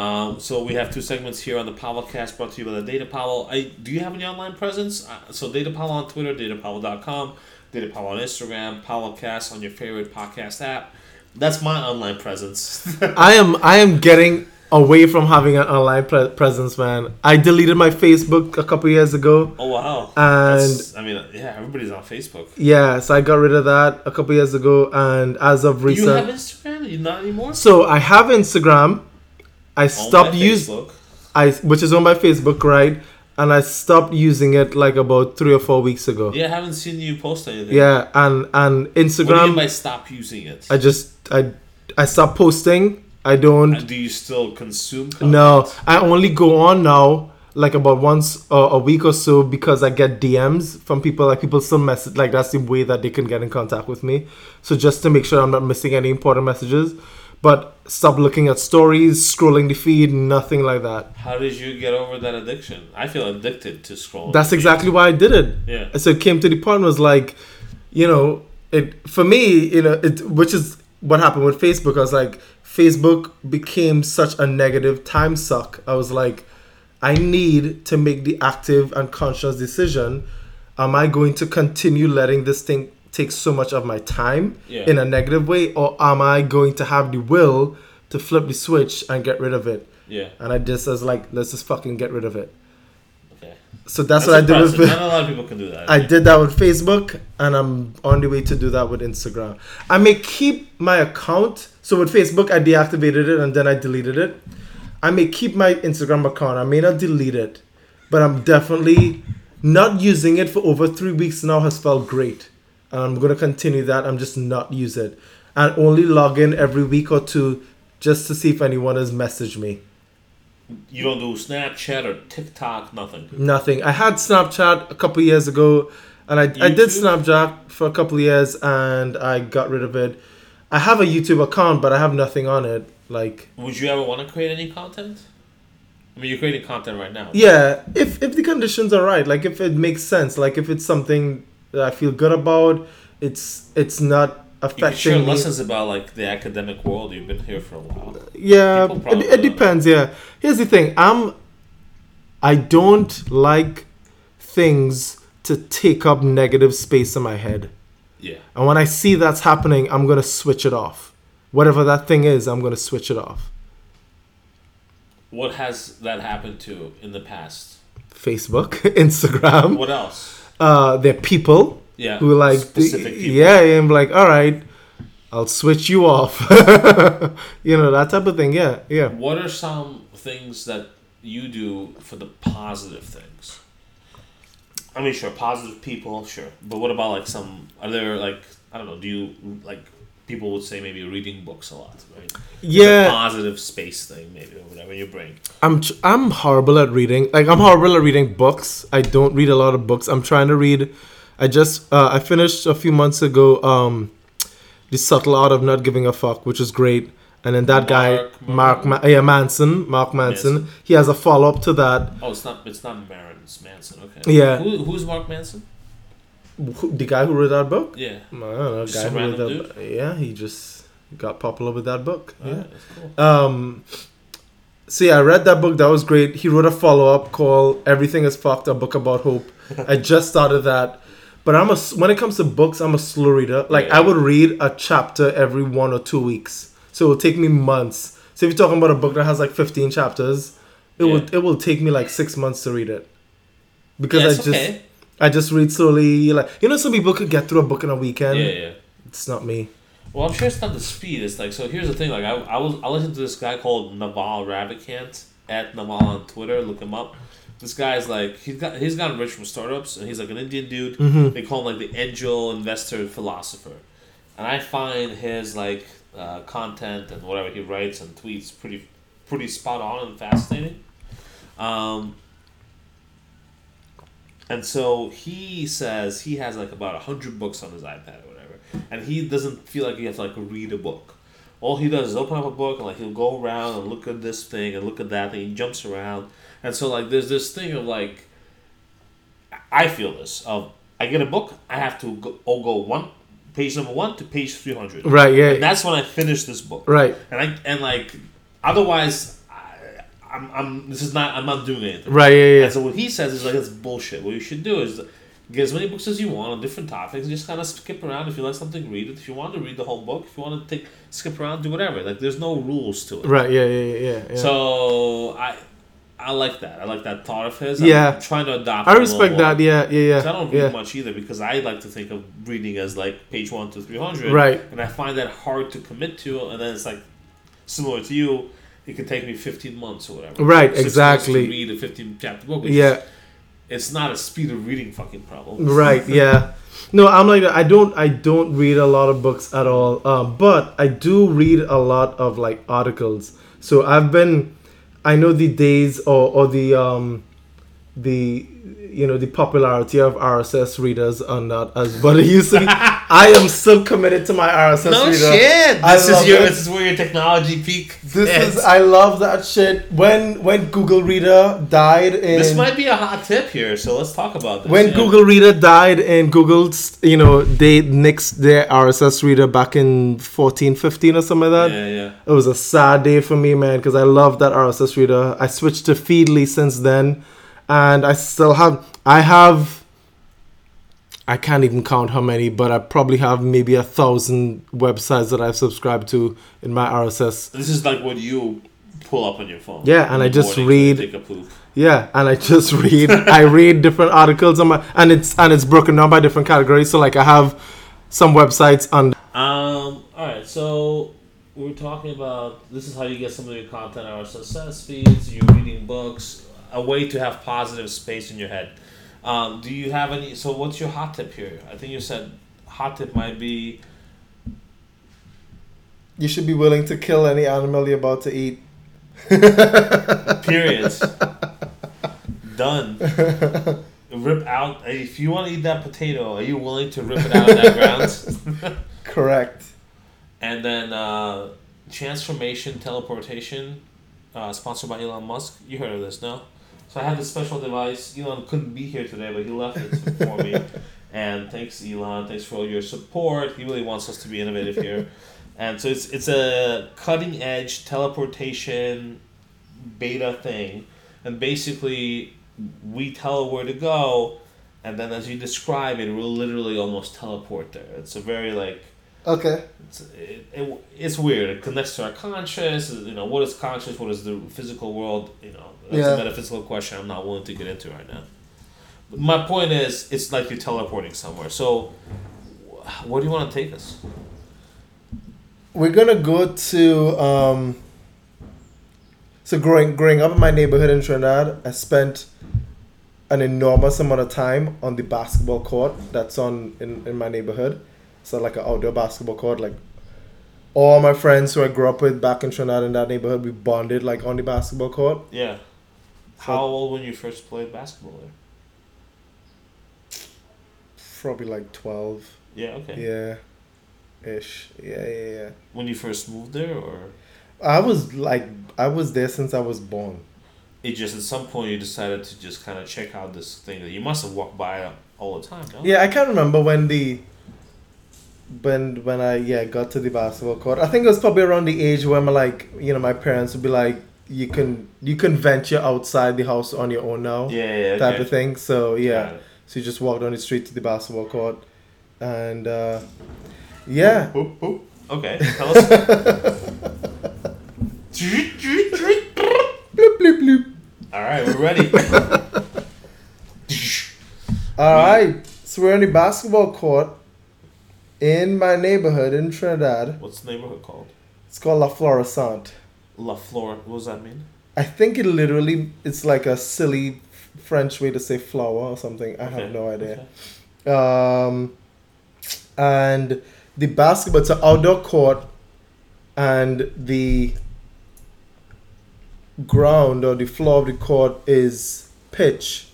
Um, so we have two segments here on the Powellcast brought to you by the Data Powell. I, do you have any online presence? Uh, so Data Powell on Twitter, datapowell.com, Data Powell on Instagram, Powellcast on your favorite podcast app. That's my online presence. I am I am getting away from having an online pre- presence, man. I deleted my Facebook a couple years ago. oh wow! And- That's- I mean, uh, yeah, everybody's on Facebook. Yeah, so I got rid of that a couple years ago, and as of recent, You have Instagram? You not anymore? so I have Instagram. I stopped using Facebook. I which is on my Facebook, right? And I stopped using it like about three or four weeks ago. Yeah, I haven't seen you post anything. Yeah, and and What do you mean Instagram, by stop using it? I just I I stopped posting. I don't. Uh, do you still consume? Content? No, I only go on now like about once uh, a week or so because I get DMs from people. Like people still message. Like that's the way that they can get in contact with me. So just to make sure I'm not missing any important messages. But stop looking at stories, scrolling the feed, nothing like that. How did you get over that addiction? I feel addicted to scrolling. That's exactly why I did it. Yeah. So it came to the point was like, you know, it for me, you know, it which is what happened with Facebook. I was like, Facebook became such a negative time suck. I was like, I need to make the active and conscious decision. Am I going to continue letting this thing take so much of my time Yeah. in a negative way, or am I going to have the will to flip the switch and get rid of it? Yeah. And I just was like, let's just fucking get rid of it. So that's, what I did with. Not a lot of people can do that. I did that with Facebook, and I'm on the way to do that with Instagram. I may keep my account. So with Facebook, I deactivated it and then I deleted it. I may keep my Instagram account. I may not delete it, but I'm definitely not using it for over three weeks now. Has felt great, and I'm gonna continue that. I'm just not use it, and only log in every week or two just to see if anyone has messaged me. You don't do Snapchat or TikTok, nothing. Nothing. I had Snapchat a couple years ago, and I, I did Snapchat for a couple of years, and I got rid of it. I have a YouTube account, but I have nothing on it. Like, Would you ever want to create any content? I mean, you're creating content right now. yeah, if if the conditions are right, like if it makes sense, like if it's something that I feel good about, it's it's not You affecting share lessons about like the academic world. You've been here for a while. Yeah, it, it depends. Yeah, here's the thing. I'm. I don't like things to take up negative space in my head. Yeah. And when I see that's happening, I'm gonna switch it off. Whatever that thing is, I'm gonna switch it off. What has that happened to in the past? Facebook, Instagram, What else? uh, they're people Yeah. who like, specific people. yeah, and I'm like, all right, I'll switch you off. you know that type of thing. Yeah, yeah. What are some things that you do for the positive things? I mean, sure, positive people, sure. But what about like some? Are there like I don't know? Do you like people would say maybe reading books a lot, right? It's a Yeah, positive space thing, maybe or whatever in your brain. I'm tr- I'm horrible at reading. Like I'm horrible at reading books. I don't read a lot of books. I'm trying to read. I just uh, I finished a few months ago. Um, the subtle art of not giving a fuck, which is great. And then that guy, Mark- Mark, Ma- yeah, Manson, Mark Manson, Manson. he has a follow up to that. Oh, it's not it's not Maron, it's Manson. Okay. Yeah. Who, who's Mark Manson? Who- The guy who wrote that book, Yeah. I don't know, guy who wrote that, yeah, he just got popular with that book. Yeah. Alright, that's cool. Um, so yeah, I read that book. That was great. He wrote a follow up called "Everything Is Fucked," a book about hope. I just started that, but I'm a when it comes to books, I'm a slow reader. Like Yeah. I would read a chapter every one or two weeks, so it will take me months. So if you're talking about a book that has like 15 chapters, it will it will take me like six months to read it because Yeah, I just okay. I just read slowly. Like you know, some people could get through a book in a weekend. Yeah, yeah. It's not me. Well, I'm sure it's not the speed. It's like so. Here's the thing. Like I, I was I listened to this guy called Naval Ravikant at Naval on Twitter. Look him up. This guy's like he's got he's gotten rich from startups, and he's like an Indian dude. Mm-hmm. They call him like the angel investor philosopher, and I find his like uh, content and whatever he writes and tweets pretty pretty spot on and fascinating. Um, and so he says he has like about a hundred books on his iPad or whatever, and he doesn't feel like he has to like read a book. All he does is open up a book and like he'll go around and look at this thing and look at that thing. He jumps around, and so like there's this thing of like, I feel this of I get a book, I have to go, I'll go one page number one to page three hundred. Right. And Yeah. that's when I finish this book. Right. And I and like otherwise, I, I'm I'm this is not I'm not doing anything. Right. Yeah. Yeah. And so what he says is like it's bullshit. What you should do is get as many books as you want on different topics and just kind of skip around. If you like something, read it. If you want to read the whole book, if you want to take skip around, do whatever. Like there's no rules to it. Right. Yeah. Yeah. Yeah. yeah. So I I like that. I like that thought of his. Yeah. I'm trying to adopt. I respect that. Yeah, yeah, yeah. I don't read yeah. much either because I like to think of reading as like page one to three hundred. Right. And I find that hard to commit to, and then it's like similar to you. It can take me fifteen months or whatever. Right, exactly. to read a fifteen chapter book. Yeah, it's not a speed of reading fucking problem. right. Yeah. No, I'm like. I don't. I don't read a lot of books at all. Um, but I do read a lot of like articles. So I've been. I know the days or or the um, the you know the popularity of RSS readers are not as but it used to be. I am still committed to my RSS No reader. shit. I This is your. it. This is where your technology peak. This ends. is I love that shit. When when Google Reader died in This might be a hot tip here, so let's talk about this. when yeah. Google Reader died and Google's you know they nixed their RSS reader back in 14 15 or something like that. Yeah, yeah. It was a sad day for me, man, because I love that RSS reader. I switched to Feedly since then, and I still have. I have. I can't even count how many, but I probably have maybe a thousand websites that I've subscribed to in my RSS. This is like what you pull up on your phone. Yeah, and I just read- Take a poop. Yeah, and I just read. I read different articles on my, and it's and it's broken down by different categories. So like I have some websites on. Um. All right. So we we're talking about this is how you get some of your content on RSS feeds. You're reading books. A way to have positive space in your head. Um, do you have any? So what's your hot tip here? I think you said hot tip might be You should be willing to kill any animal you're about to eat. periods. Done. Rip out. If you want to eat that potato, are you willing to rip it out of that ground? Correct. And then uh, transformation teleportation, uh, sponsored by Elon Musk. You heard of this, no? So I have this special device. Elon couldn't be here today, but he left it for me. And thanks, Elon. Thanks for all your support. He really wants us to be innovative here. And so it's it's a cutting edge teleportation beta thing, and basically we tell it where to go, and then as you describe it, we'll literally almost teleport there. It's a very like Okay. it's, it, it, it's weird. It connects to our conscious. You know, what is conscious? What is the physical world? You know, that's Yeah. a metaphysical question I'm not willing to get into right now. But my point is, it's like you're teleporting somewhere. So, wh- where do you want to take us? We're gonna go to um. So growing growing up in my neighborhood in Trinidad, I spent an enormous amount of time on the basketball court that's on in, in my neighborhood. So like an outdoor basketball court, like all my friends who I grew up with back in Trinidad in that neighborhood, we bonded like on the basketball court. Yeah. How old when you first played basketball there? Probably like twelve. Yeah. Okay. Yeah. Ish. Yeah, yeah, yeah. When you first moved there, or I was like I was there since I was born. it just at some point you decided to just kind of check out this thing that you must have walked by all the time. No? Yeah, I can't remember when the when when I yeah got to the basketball court. I think it was probably around the age where my like you know my parents would be like you can you can venture outside the house on your own now Yeah. Yeah. type okay. of thing. So yeah, so you just walk down the street to the basketball court, and uh, yeah, Boop, boop. Okay. Tell us. bloop bloop bloop. all right, we're ready. All right, so we're on the basketball court in my neighborhood in Trinidad. What's the neighborhood called? It's called La Florissant. La Flor. What does that mean? I think it literally it's like a silly French way to say flower or something. I have no idea. okay. Um, and the basketball it's an outdoor court, and the ground or the floor of the court is pitch,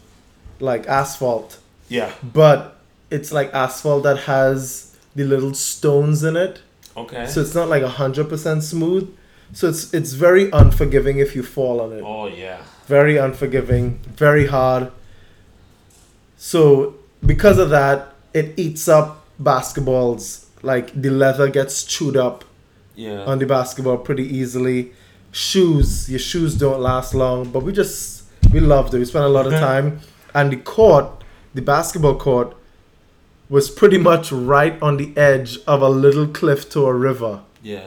like asphalt, Yeah. but it's like asphalt that has the little stones in it. Okay. So it's not like hundred percent smooth. So it's it's very unforgiving if you fall on it. oh yeah. Very unforgiving, very hard. So because of that, it eats up basketballs. Like the leather gets chewed up Yeah. on the basketball pretty easily. Shoes, your shoes don't last long, but we just we loved it. We spent a lot of time, and the court, the basketball court, was pretty much right on the edge of a little cliff to a river. yeah.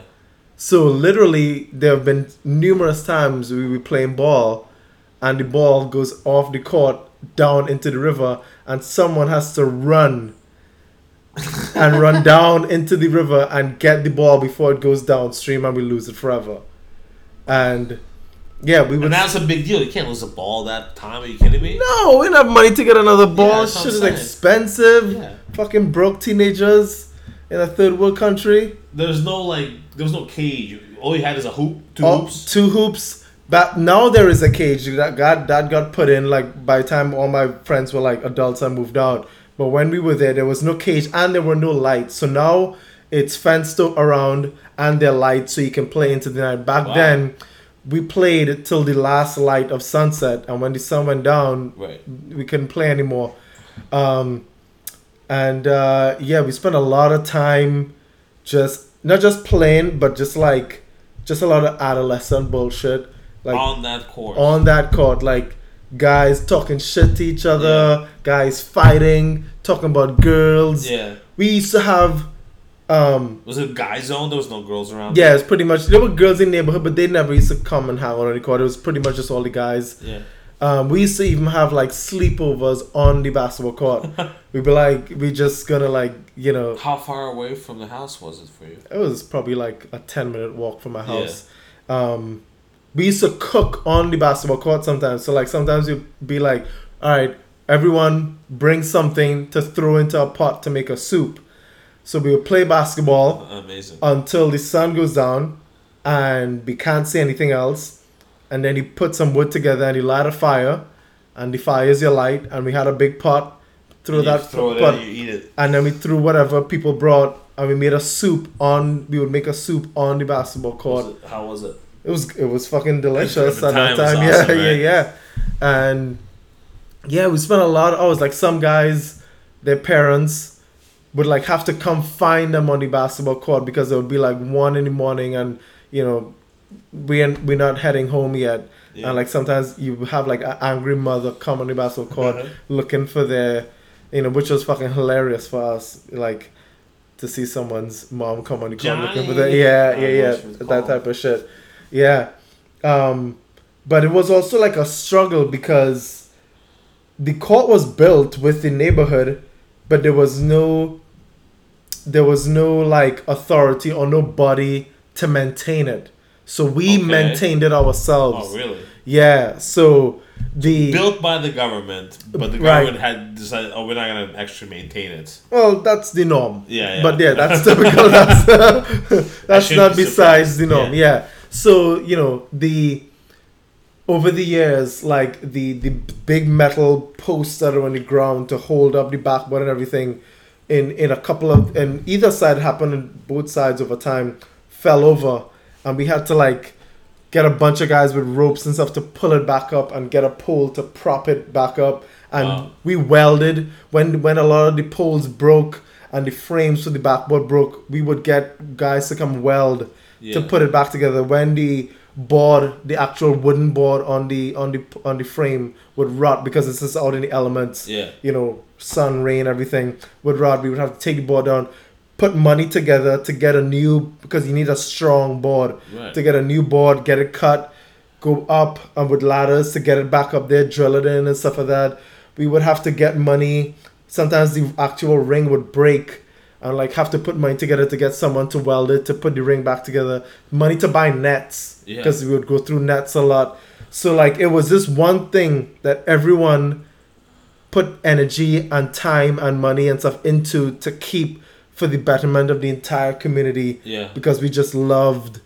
So literally, there have been numerous times we were playing ball, and the ball goes off the court down into the river, and someone has to run and run down into the river and get the ball before it goes downstream, and we lose it forever. And yeah, we would. And that's a big deal. You can't lose a ball that time. Are you kidding me? no, we don't have money to get another ball. what Shit is expensive. Yeah. Fucking broke teenagers in a third world country. There's no like. There was no cage. All you had is a hoop, two Oh, hoops. Two hoops. But now there is a cage that got that got put in. Like by the time all my friends were like adults and moved out. But when we were there, there was no cage and there were no lights. So now it's fenced around and there are lights so you can play into the night. Back Wow. then, we played till the last light of sunset, and when the sun went down, Right. we couldn't play anymore. Um, and uh, yeah, we spent a lot of time just not just playing, but just like just a lot of adolescent bullshit, like on that court. on that court, like guys talking shit to each other, guys fighting, talking about girls. yeah. We used to have, um, Was it a guy zone? There was no girls around. yeah, it's pretty much there were girls in the neighborhood, but they never used to come and hang out on the court. It was pretty much just all the guys. Yeah. Um, we used to even have like sleepovers on the basketball court. We'd be like, we just gonna like, you know, How far away from the house was it for you? it was probably like a 10 minute walk from my house. Um, we used to cook on the basketball court sometimes. So, like, sometimes you'd be like, all right, everyone bring something to throw into a pot to make a soup. So, we would play basketball Amazing. until the sun goes down and we can't see anything else. And then you put some wood together and you light a fire, and the fire is your light. And we had a big pot, throw And that throw it pot, in, you eat it. and then we threw whatever people brought, and we made a soup on. We would make a soup on the basketball court. Was how was it? It was it was fucking delicious At that time, time. yeah, awesome, yeah, right? yeah. And yeah, we spent a lot. Of, I was like some guys, their parents would like have to come find them on the basketball court because it would be like one in the morning, and you know, we ain't, we're not heading home yet. Yeah. And like sometimes you have like an angry mother come on the basketball court looking for their, you know, which was fucking hilarious for us. Like to see someone's mom come on the court looking for their yeah, yeah, yeah, what she was that called. type of shit. Yeah, um, but it was also like a struggle because the court was built with the neighborhood, but there was no, there was no like authority or nobody to maintain it. So we Okay. maintained it ourselves. Oh really? Yeah, so the Built by the government, but the Right. government had decided, oh, we're not going to actually maintain it. well, that's the norm. Yeah, yeah. But yeah, that's typical. That's that's shouldn't be besides the norm. Yeah. Yeah. So you know the over the years, like the the big metal posts that are on the ground to hold up the backboard and everything, in in a couple of and either side happened both sides over time, fell over, and we had to like get a bunch of guys with ropes and stuff to pull it back up and get a pole to prop it back up. And Wow. we welded. When when a lot of the poles broke and the frames for the backboard broke we would get guys to come weld to put it back together. When the board the actual wooden board on the on the on the frame would rot because it's just out in the elements. Yeah. you know sun rain everything would rot. We would have to take the board down put money together to get a new because you need a strong board Right. to get a new board, get it cut, go up and with ladders to get it back up there, drill it in and stuff like that. We would have to get money. Sometimes the actual ring would break and like have to put money together to get someone to weld it to put the ring back together. Money to buy nets Yeah. because we would go through nets a lot. So like it was this one thing that everyone put energy and time and money and stuff into to keep for the betterment of the entire community Yeah. because we just loved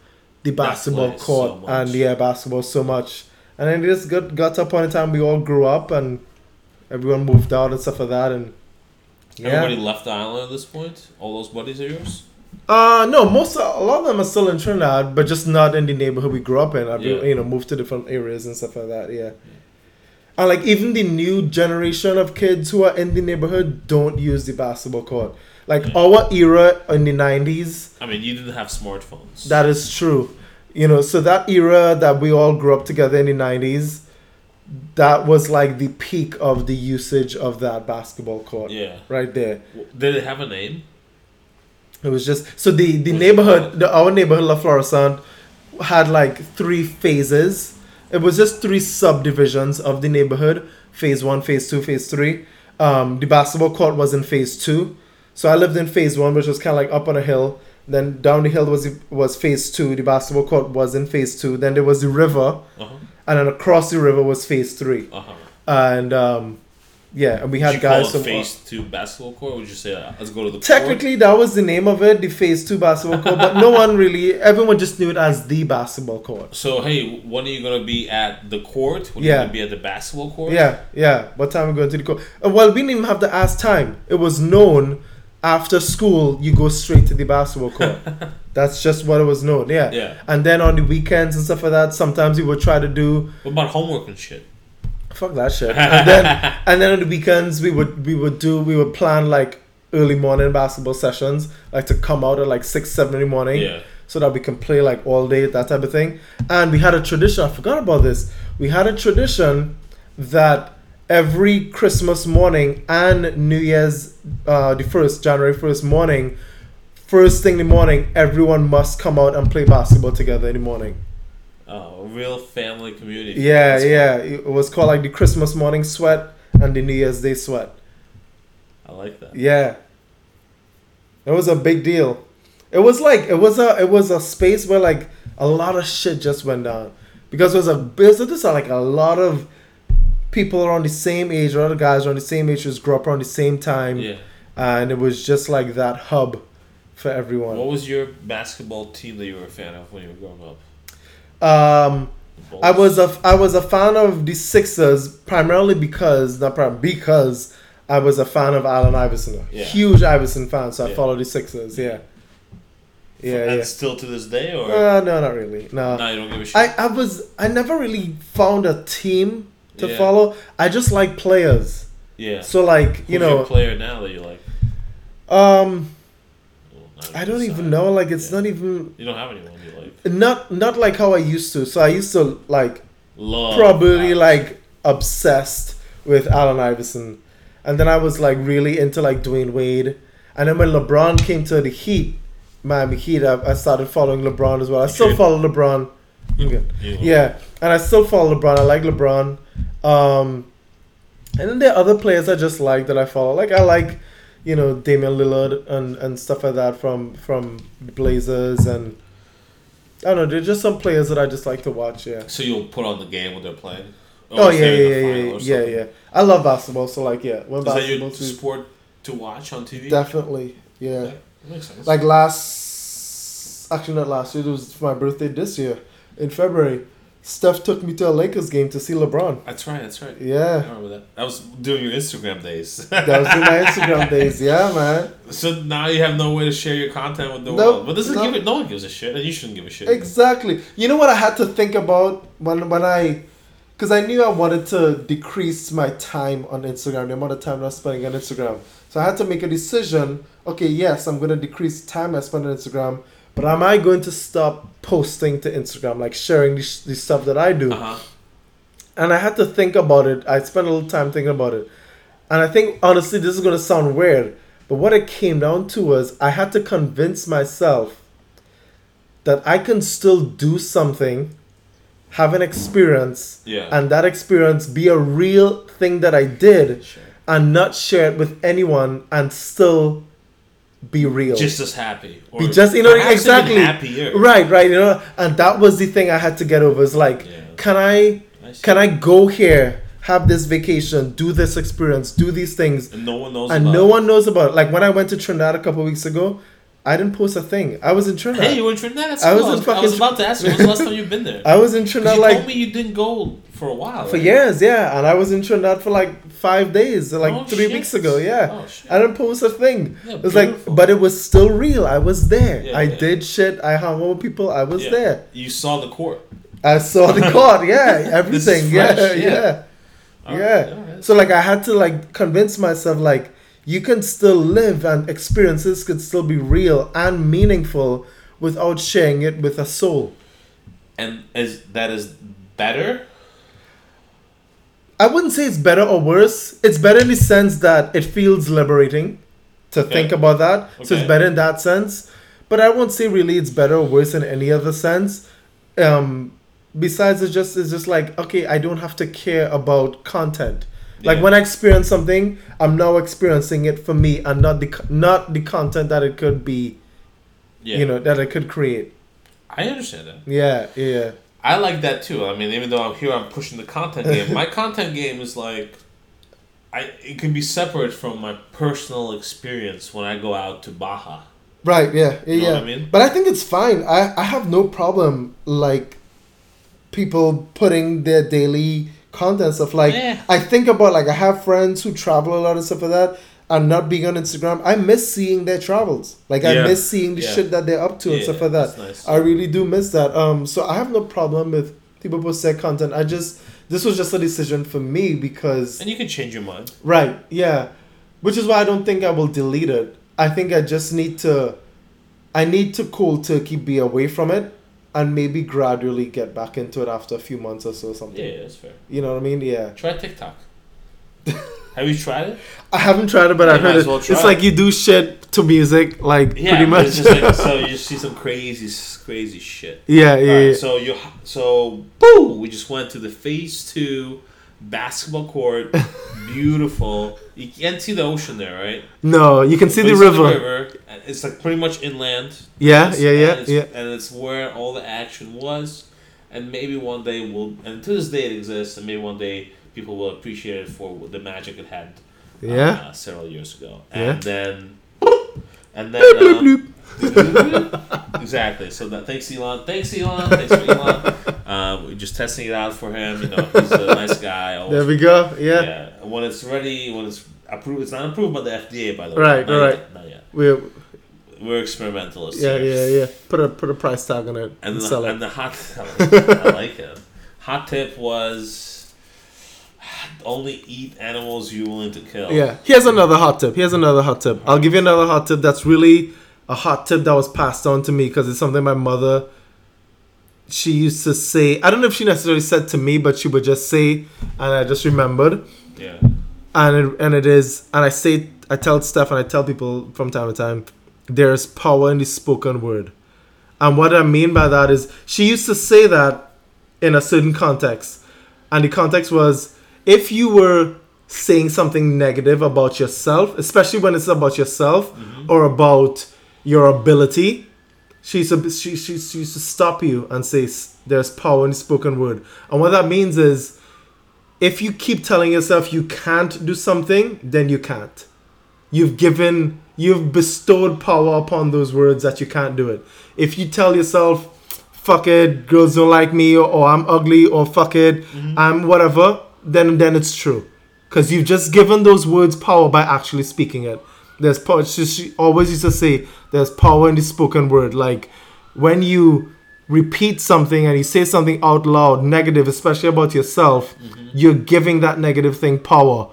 the basketball court so and yeah basketball so much and then it just got got to a point in time we all grew up and everyone moved out and stuff like that and yeah Everybody left the island at this point? All those buddies of yours? uh no most a lot of them are still in Trinidad but just not in the neighborhood we grew up in I've Yeah. you know moved to different areas and stuff like that yeah and like even the new generation of kids who are in the neighborhood don't use the basketball court like Yeah. our era in the 90s I mean, you didn't have smartphones. That is true. You know, so that era that we all grew up together in the 90s, that was like the peak of the usage of that basketball court yeah. right there. Did it have a name? It was just so the the neighborhood, the, our neighborhood La Florissant had like three phases. It was just three subdivisions of the neighborhood: phase one, phase two, phase three. Um, the basketball court was in phase two, so I lived in phase one, which was kind of like up on a hill. Then down the hill was was phase two. The basketball court was in phase two. Then there was the river, Uh huh. and then across the river was phase three. Uh huh. And um, yeah, and we had you guys from phase two basketball court? Would you say, uh, let's go to the court? Technically, that was the name of it, the Phase Two basketball court. But no one really, everyone just knew it as the basketball court. So, hey, when are you going to be at the court? When are Yeah. you going to be at the basketball court? Yeah, yeah. What time we going to the court? Uh, well, we didn't even have to ask time. It was known after school, you go straight to the basketball court. That's just what it was known. Yeah. Yeah. And then on the weekends and stuff like that, sometimes we would try to do What about homework and shit? fuck that shit. And then and then on the weekends we would we would do we would plan like early morning basketball sessions, like to come out at like six, seven in the morning. Yeah. so that we can play like all day, that type of thing. And we had a tradition, I forgot about this. We had a tradition that every Christmas morning and New Year's, uh, the first, January 1st morning, first thing in the morning, everyone must come out and play basketball together in the morning. Oh, a real family community. Yeah, That's yeah. It was called like the Christmas morning sweat and the New Year's Day sweat. I like that. Yeah. It was a big deal. It was like it was a it was a space where like a lot of shit just went down. Because it was a business like a lot of people around the same age, lot of guys around the same age just grew up around the same time. Yeah. And it was just like that hub for everyone. What was your basketball team that you were a fan of when you were growing up? Um I was a I was a fan of the Sixers primarily because not prim- because I was a fan of Allen Iverson. Yeah. Huge Iverson fan, so I Yeah. followed the Sixers. Yeah. Yeah, and yeah. still to this day, or Uh, no, not really. No. no, you don't give a shit. I, I was I never really found a team to Yeah. follow. I just like players. yeah. So like Who's you your know, player now that you like? um, Well, I don't even know. Like it's Yeah. not even You don't have anyone you like. not not like how I used to. So I used to like Love. probably Alex. like obsessed with Allen Iverson, and then I was like really into like Dwyane Wade, and then when LeBron came to the Heat, Miami Heat, I, I started following LeBron as well. I still True. follow LeBron. You- Yeah, and I still follow LeBron. I like LeBron. Um, and then there are other players I just like that I follow. Like I like, you know, Damian Lillard and, and stuff like that from from the Blazers and I don't know. There's just some players that I just like to watch. Yeah. So you'll put on the game when they're playing. Oh, yeah, yeah, yeah, yeah, yeah, I love basketball, so like, yeah, when Is that basketball your too, sport to watch on TV? definitely, yeah. Yeah, makes sense. Like last, actually not last year. It was my birthday this year in February. Steph took me to a Lakers game to see LeBron. that's right. That's right. I Yeah, remember that. That was during your Instagram days. that was in my Instagram days. Yeah, man. so now you have no way to share your content with the No, world. But this is no. give it. No one gives a shit, and you shouldn't give a shit. either. Exactly. You know what I had to think about when when I, because I knew I wanted to decrease my time on Instagram, the amount of time I was spending on Instagram. So I had to make a decision. Okay, yes, I'm gonna decrease time I spend on Instagram, but am I going to stop posting to Instagram, like sharing this, this stuff that I do? Uh huh. And I had to think about it. I spent a little time thinking about it. And I think, honestly, this is going to sound weird. But what it came down to was I had to convince myself that I can still do something, have an experience, Yeah. and that experience be a real thing that I did, Sure. and not share it with anyone and still be real. Just as happy. Or be just, you know, exactly. happier. Right, right, you know. And that was the thing I had to get over. is like, Yeah. can I Nice. can I go here, have this vacation, do this experience, do these things, And no one knows. and about no it. one knows about it? Like when I went to Trinidad a couple weeks ago, I didn't post a thing. I was in Trinidad. Hey, you were in Trinidad. That's I cool. was I in was, I was about to ask you. When's the last time you've been there? I was in Trinidad you like told me you didn't go for a while. for right? years, yeah, and I was in Trinidad for like five days, like Oh, three shit. weeks ago, yeah. Oh. I didn't post a thing. Yeah, it was like, but it was still real. I was there. Yeah, I yeah. did shit. I hung out with people. I was there. You saw the court. I saw the court. Yeah, everything. yeah, yeah. yeah. All yeah. right. So like I had to like convince myself like you can still live and experiences could still be real and meaningful without sharing it with a soul. And is that is better? I wouldn't say it's better or worse. It's better in the sense that it feels liberating to Okay. think about that. So it's better in that sense. But I won't say really it's better or worse in any other sense. Um besides it's just it's just like okay, I don't have to care about content. Like when I experience something, I'm now experiencing it for me and not the not the content that it could be, Yeah. you know, that it could create. I understand that. Yeah, yeah. I like that too. I mean, even though I'm here, I'm pushing the content game. My content game is like, I it can be separate from my personal experience when I go out to Baja. Right, yeah, yeah, You know yeah. what I mean? But I think it's fine. I, I have no problem like people putting their daily content stuff. Like. I think about like I have friends who travel a lot and stuff like that and not being on Instagram. I miss seeing their travels. Like I miss seeing the Yeah. shit that they're up to and Yeah, stuff like that. nice. I really do miss that. Um so I have no problem with people post their content. I just this was just a decision for me because And you can change your mind. Right, yeah. Which is why I don't think I will delete it. I think I just need to I need to cold turkey be away from it and maybe gradually get back into it after a few months or so or something. Yeah, that's fair. You know what I mean? Yeah. Try TikTok. Have you tried it? I haven't tried it but I've heard it. well It's like you do shit to music like Yeah, pretty much. It's just like, so you just see some crazy, crazy shit. yeah, yeah, Alright, yeah. so you so boo, we just went to the phase two basketball court. Beautiful. You can't see the ocean there, right? No, you can see the river. river. It's like pretty much inland. Yeah, It's- yeah, yeah, it's, yeah. And it's where all the action was, and maybe one day we'll. And to this day it exists, and maybe one day people will appreciate it for the magic it had. Yeah. Uh, several years ago, Yeah. and then. And then. Bloop, um, bloop. exactly. So that thanks Elon. Thanks Elon. Thanks for Elon. Um, we're just testing it out for him. You know, he's a nice guy. always- There we go. Yeah. yeah. When it's ready, when it's approved, it's not approved by the FDA, by the way. Right, Not right. Yet, not yet. We We're experimentalists. yeah, yeah, yeah. Put a put a price tag on it And and the, sell and it. the hot, I like it. Hot tip was only eat animals you're willing to kill. Yeah. Here's another hot tip. Here's another hot tip. I'll give you another hot tip that's really a hot tip that was passed on to me because it's something my mother she used to say. I don't know if she necessarily said to me, but she would just say, and I just remembered. Yeah. And it, and it is, and I say, I tell stuff, and I tell people from time to time, there's power in the spoken word. And what I mean by that is, she used to say that in a certain context. And the context was if you were saying something negative about yourself, especially when it's about yourself mm-hmm. or about your ability, she used, to, she, she, she used to stop you and say, There's power in the spoken word. And what that means is, if you keep telling yourself you can't do something, then you can't. You've given, you've bestowed power upon those words that you can't do it. If you tell yourself, fuck it, girls don't like me, or, or I'm ugly, or fuck it, mm-hmm. I'm whatever, then then it's true. Because you've just given those words power by actually speaking it. There's power. She, she always used to say, there's power in the spoken word. Like when you repeat something and you say something out loud, negative, especially about yourself, mm-hmm. you're giving that negative thing power.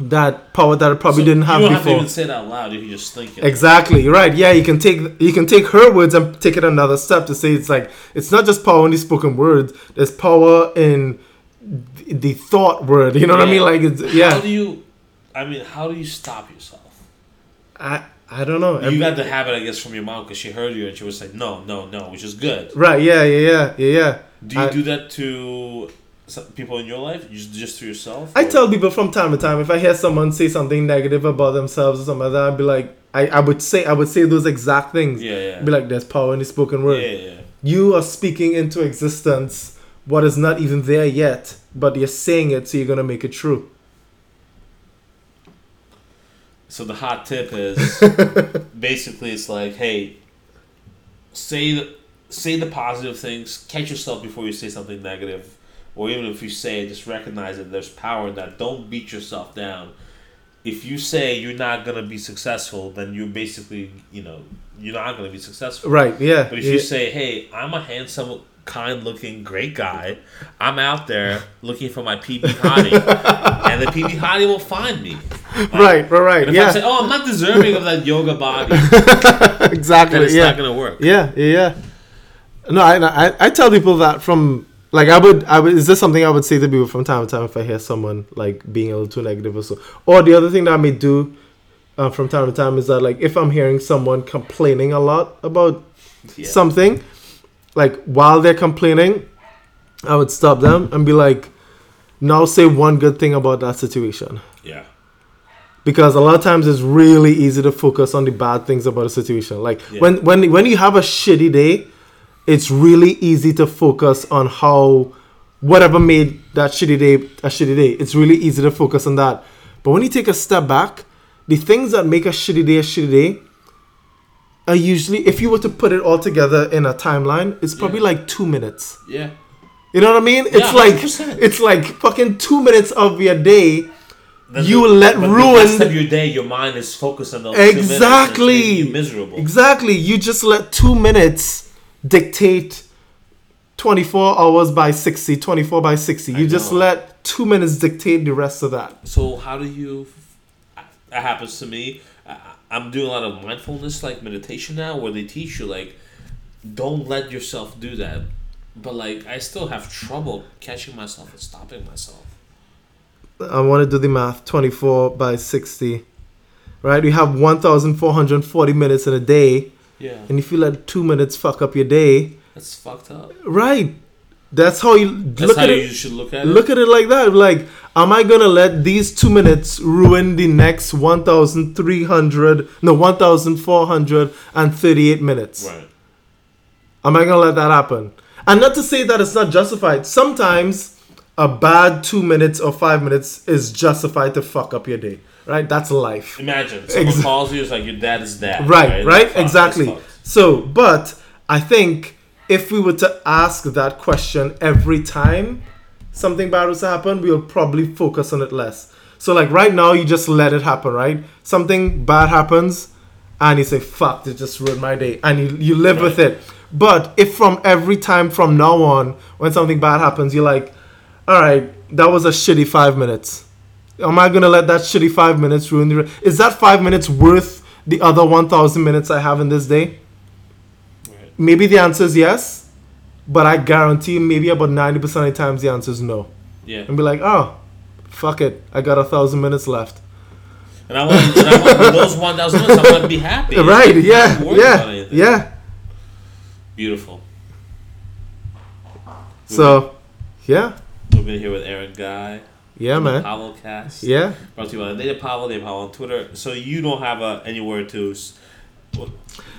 That power that it probably So didn't have you don't have to before. even say it out loud if you just think it. Exactly right. Yeah, you can take you can take her words and take it another step to say it's like it's not just power in the spoken words. There's power in the, thought word. You know what I mean? Like it's yeah. How do you? I mean, how do you stop yourself? I I don't know. You got the habit, I guess, from your mom because she heard you and she was like, "No, no, no," which is good. right. Yeah. Yeah. Yeah. Yeah. Yeah. Do you I- do that to some people in your life? Just just to yourself? I or- tell people from time to time if I hear someone say something negative about themselves or something like that, I'd be like, I, I would say I would say those exact things. Yeah, yeah. Be like, there's power in the spoken word. Yeah, yeah. You are speaking into existence what is not even there yet, but you're saying it, so you're gonna make it true. So the hot tip is basically it's like, hey, say the say the positive things, catch yourself before you say something negative, or even if you say it, just recognize that there's power in that. Don't beat yourself down. If you say you're not gonna be successful, then you're basically, you know, you're not gonna be successful. Right? Yeah. But if yeah. you say, "Hey, I'm a handsome, kind-looking, great guy. I'm out there looking for my PB hottie, and the PB hottie will find me." right, right, right. And if I Yeah. say, "Oh, I'm not deserving of that yoga body," exactly. then it's yeah. not gonna work. Yeah, yeah, yeah. No, I, I, I tell people that from like I would, I would. Is this something I would say to people from time to time if I hear someone like being a little too negative or so? Or the other thing that I may do uh, from time to time is that like if I'm hearing someone complaining a lot about Yeah. something, like while they're complaining, I would stop them and be like, now say one good thing about that situation Yeah. because a lot of times it's really easy to focus on the bad things about a situation. Like Yeah. when when when you have a shitty day, it's really easy to focus on how whatever made that shitty day a shitty day. It's really easy to focus on that. But when you take a step back, the things that make a shitty day a shitty day are usually if you were to put it all together in a timeline, it's probably Yeah. like two minutes. Yeah. You know what I mean? It's like 100%. it's like fucking two minutes of your day Then You the- let but ruin- The rest of your day, your mind is focused on those two minutes, Exactly. you miserable. Exactly. You just let two minutes dictate 24 hours by 60, 24 by 60. You just let two minutes dictate the rest of that. So how do you? That happens to me. I'm doing a lot of mindfulness, like meditation now, where they teach you like, don't let yourself do that. But like, I still have trouble catching myself and stopping myself. I want to do the math 24 by 60. Right? You have 1,440 minutes in a day. Yeah, And if you let two minutes fuck up your day, that's fucked up. right? That's how you That's look how at you it. should look at it. At it like that. Like, am I gonna let these two minutes ruin the next 1,300, no, 1,438 minutes? right. Am I gonna let that happen? And not to say that it's not justified. Sometimes a bad two minutes or five minutes is justified to fuck up your day. Right? That's life. Imagine someone Ex- calls you, it's like your dad is dead. Right, right? Fuck, Exactly. So, but I think if we were to ask that question every time something bad was to happen, we'll probably focus on it less. So, like right now, you just let it happen, right? Something bad happens, and you say, fuck, it just ruined my day. And you, you live with it. But if from every time from now on, when something bad happens, you're like, all right, that was a shitty five minutes. Am I gonna let that shitty five minutes ruin the? Re- Is that five minutes worth the other one thousand minutes I have in this day? Maybe the answer is yes, but I guarantee maybe about ninety percent of the times the answer is no. Yeah. And be like, oh, fuck it, I got a thousand minutes left. And I want, and I want those one thousand minutes. I want to be happy. right? Yeah, yeah, yeah. Beautiful. So, yeah, We've been here with Aaron Guy. yeah, man, Pavel Cast. yeah. Brought to you by Native Pavel, Native Pavel on Twitter. So you don't have a, anywhere to Go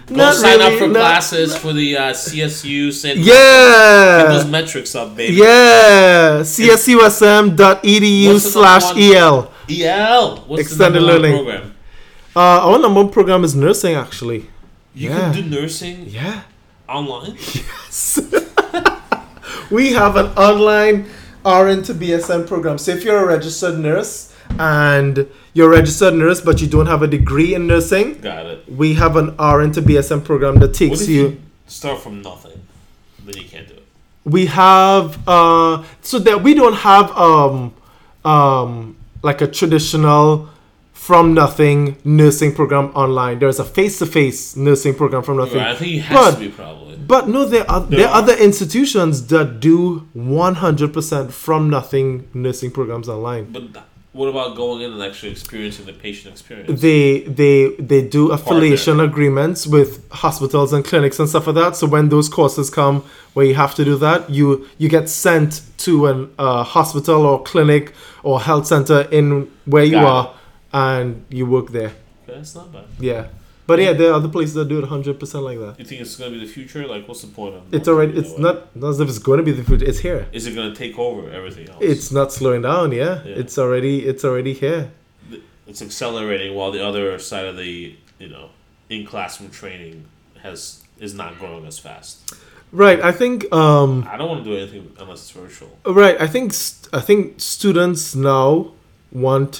Not sign really, up for classes for the uh, CSU. St. Get those metrics up, baby. Yeah. csusm.edu slash EL. EL. What's Extended the learning. program? Uh, our number one program is nursing, actually. You Yeah. can do nursing Yeah. online. Yes. we have an online RN to BSN program. So if you're a registered nurse and you're a registered nurse but you don't have a degree in nursing, Got it. we have an RN to BSN program that takes you. you start from nothing? Then you can't do it. We have uh, so that we don't have um, um, like a traditional from nothing nursing program online. There's a face to face nursing program from nothing. Right, I think it has But- to be probably. But no, there are there, There are other institutions that do 100% from nothing nursing programs online. But what about going in and actually experiencing the patient experience? They they they do affiliation agreements with hospitals and clinics and stuff like that. So when those courses come where you have to do that, you you get sent to an uh, hospital or clinic or health center in where you Got are, and you work there. Okay, that's not bad. Yeah, but yeah, there are other places that do it 100% like that. You think it's gonna be the future? Like, what's the point of? It's going already. It's not not as if it's going to be the future. It's here. Is it gonna take over everything else? It's not slowing down. Yeah, Yeah. it's already it's already here. it's accelerating while the other side of the you know in classroom training has is not growing as fast. Right. I think. Um. I don't want to do anything unless it's virtual. Right. I think. St- I think students now want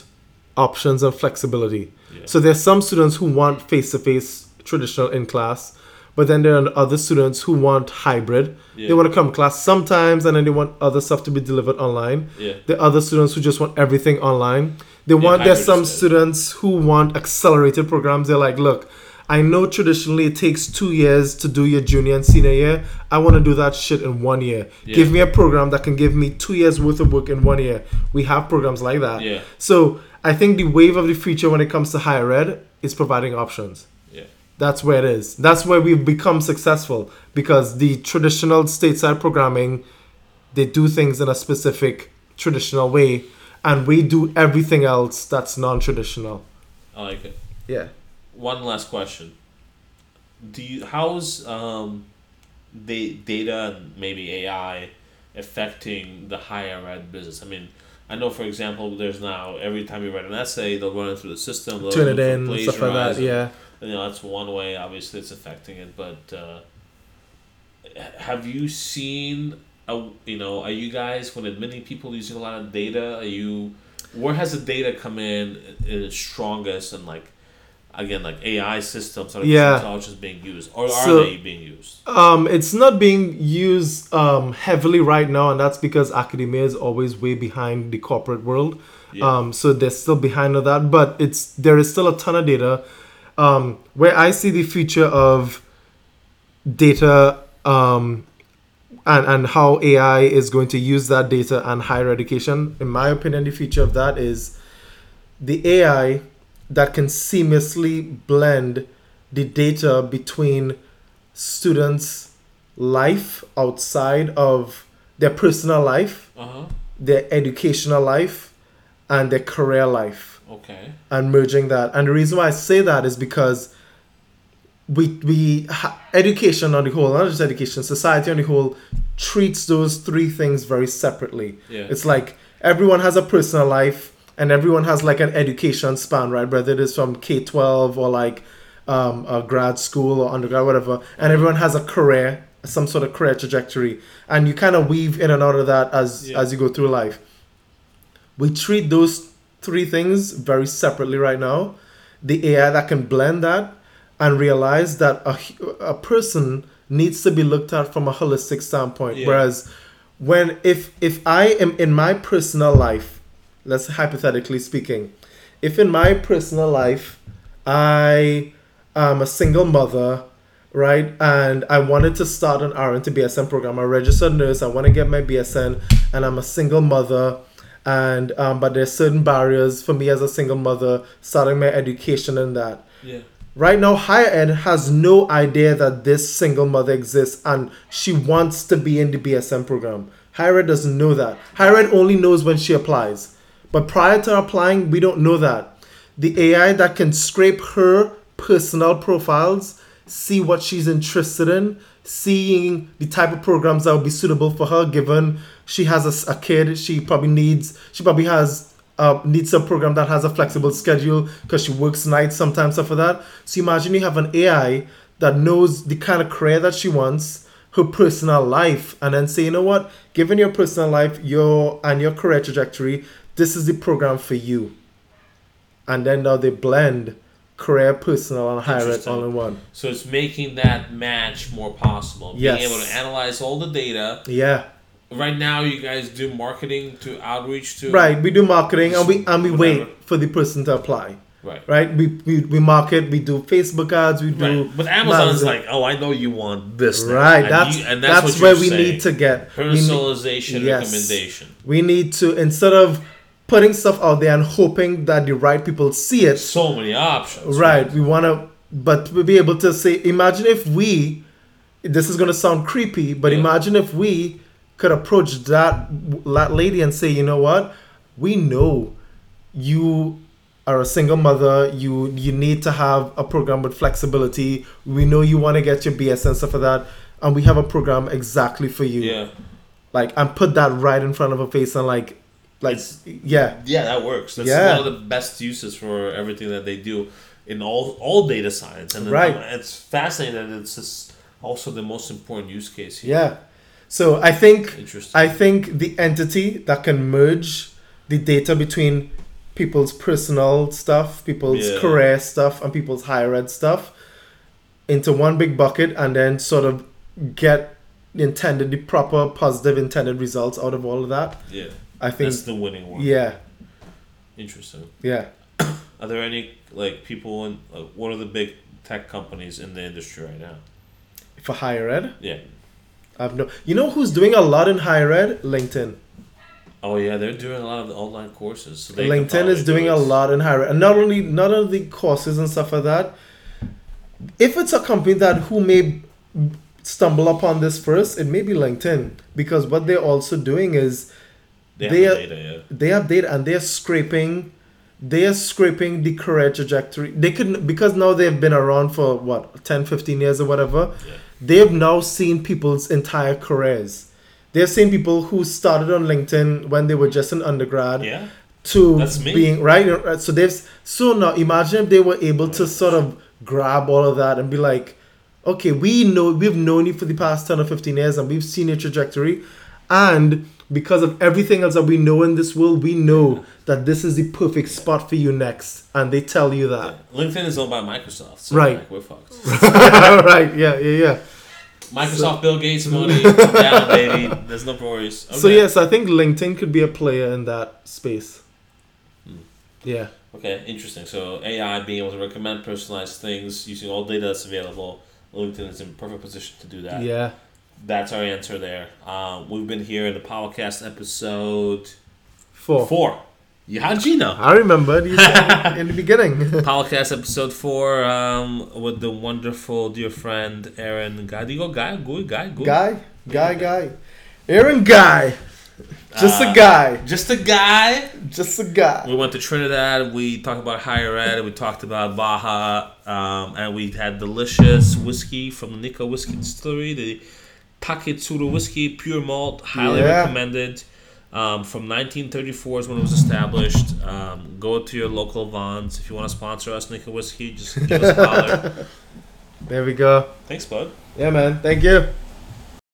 options and flexibility. Yeah. So there's some students who want face to face traditional in class, but then there are other students who want hybrid. Yeah. They want to come to class sometimes, and then they want other stuff to be delivered online. yeah. The other students who just want everything online. They Yeah, want there's some students who want accelerated programs. They're like, look, I know traditionally it takes two years to do your junior and senior year. I want to do that shit in one year. Yeah. Give me a program that can give me two years worth of work in one year. We have programs like that. Yeah. So I think the wave of the future when it comes to higher ed is providing options. Yeah. That's where it is. That's where we've become successful because the traditional stateside programming, they do things in a specific traditional way, and we do everything else that's non-traditional. I like it. Yeah. One last question. Do you how's um the data and maybe AI affecting the higher ed business? I mean, I know for example, there's now every time you write an essay, they'll run it through the system. They'll Turnitin, stuff like that. Yeah. you know that's one way obviously it's affecting it but uh, have you seen a, you know are you guys when admitting people using a lot of data are you where has the data come in in its strongest and like again like ai systems artificial Yeah. intelligence being used or are So- they being used Um, it's not being used um, heavily right now, and that's because academia is always way behind the corporate world. Yeah. Um, so they're still behind on that, but it's there is still a ton of data. Um, where I see the future of data um, and and how AI is going to use that data and higher education. In my opinion, the future of that is the AI that can seamlessly blend the data between students' life outside of their personal life, uh-huh their educational life, and their career life okay and merging that. And the reason why I say that is because we we ha- education on the whole, not just education, society on the whole treats those three things very separately. Yeah. It's like everyone has a personal life and everyone has like an education span, right? Whether it is from K twelve or like um, a grad school or undergrad, whatever, and everyone has a career, some sort of career trajectory, and you kind of weave in and out of that as Yeah. as you go through life we treat those three things very separately right now. The AI that can blend that and realize that a, a person needs to be looked at from a holistic standpoint. Yeah. Whereas when if if I am in my personal life, let's hypothetically speaking, if in my personal life I am a single mother, right, and I wanted to start an RN to BSN program, I'm a registered nurse, I want to get my BSN, and I'm a single mother, and um, but there's certain barriers for me as a single mother starting my education and that. yeah Right now, higher ed has no idea that this single mother exists and she wants to be in the BSN program. Higher ed doesn't know that. Higher ed only knows when she applies. But prior to applying, we don't know that. The AI that can scrape her personal profiles, see what she's interested in, seeing the type of programs that would be suitable for her given she has a kid she probably needs she probably has uh, needs a program that has a flexible schedule because she works nights sometimes stuff for that so imagine you have an ai that knows the kind of career that she wants her personal life and then say you know what given your personal life your and your career trajectory this is the program for you and then now they blend career personal and higher ed all in one So it's making that match more possible. Yes. Being able to analyze all the data. yeah Right now, you guys do marketing to outreach to. Right, we do marketing and we and we Whatever. wait for the person to apply. Right. Right, we we, we market, we do Facebook ads, we do. Right. But Amazon's like, oh, I know you want this. now." right. And That's you- and that's, what where we saying. need to get we need, personalization Yes. recommendation. we need to instead of putting stuff out there and hoping that the right people see it. So many options. Right, we want to, but we be able to say, imagine if we. This is gonna sound creepy, but Yeah. imagine if we could approach that that lady and say, you know what, we know you are a single mother you you need to have a program with flexibility we know you want to get your BSN stuff like that and we have a program exactly for you Yeah. like and put that right in front of her face and like like yeah Yeah, that works. That's Yeah. one of the best uses for everything that they do in all all data science, and Right. it's fascinating that it's just also the most important use case here. yeah so i think Interesting. i think the entity that can merge the data between people's personal stuff people's Yeah. career stuff and people's higher ed stuff into one big bucket and then sort of get the intended the proper positive intended results out of all of that yeah, i think that's the winning one. yeah Interesting. yeah Are there any like people in like, what are the big tech companies in the industry right now? for higher ed Yeah. i've no you know who's doing a lot in higher ed linkedin Oh yeah, they're doing a lot of the online courses. So linkedin is doing do a lot in higher ed and not only not only courses and stuff like that if it's a company that who may stumble upon this first it may be linkedin because what they're also doing is They, they have are- data. Yeah. they have data and they're scraping they're scraping the career trajectory they could because now they've been around for what 10 15 years or whatever Yeah. they've now seen people's entire careers they've seen people who started on linkedin when they were just an undergrad Yeah. to being right so they've so now imagine if they were able to sort of grab all of that and be like okay we know we've known you for the past 10 or 15 years and we've seen your trajectory and because of everything else that we know in this world we know that this is the perfect spot for you next and they tell you that LinkedIn is owned by Microsoft. So Right. Like, we're fucked. right yeah yeah yeah Microsoft, Bill Gates money down, baby. There's no worries. Okay. so yes i think linkedin could be a player in that space Hmm. yeah Okay, interesting. So AI being able to recommend personalized things using all data that's available. LinkedIn is in perfect position to do that. yeah That's our answer there. Um, we've been here in the podcast episode four four. Yeah, how'd you know? i remember you said in the beginning podcast episode four um, with the wonderful dear friend Aaron Guy. Do you go Guy? Guy? Guy? Guy? Guy, guy, guy. Aaron Guy. Just Uh, a guy. Just a guy. Just a guy. We went to Trinidad. We talked about higher ed. We talked about Baja, um, and we had delicious whiskey from the Nikka Whiskey Distillery, the Taketsuru whiskey, pure malt, highly Yeah. recommended. Um, from 1934 is when it was established. Um, go to your local Vons if you want to sponsor us, Nikka Whiskey. Just give us a holler. There we go. Thanks, bud. Yeah, man. Thank you.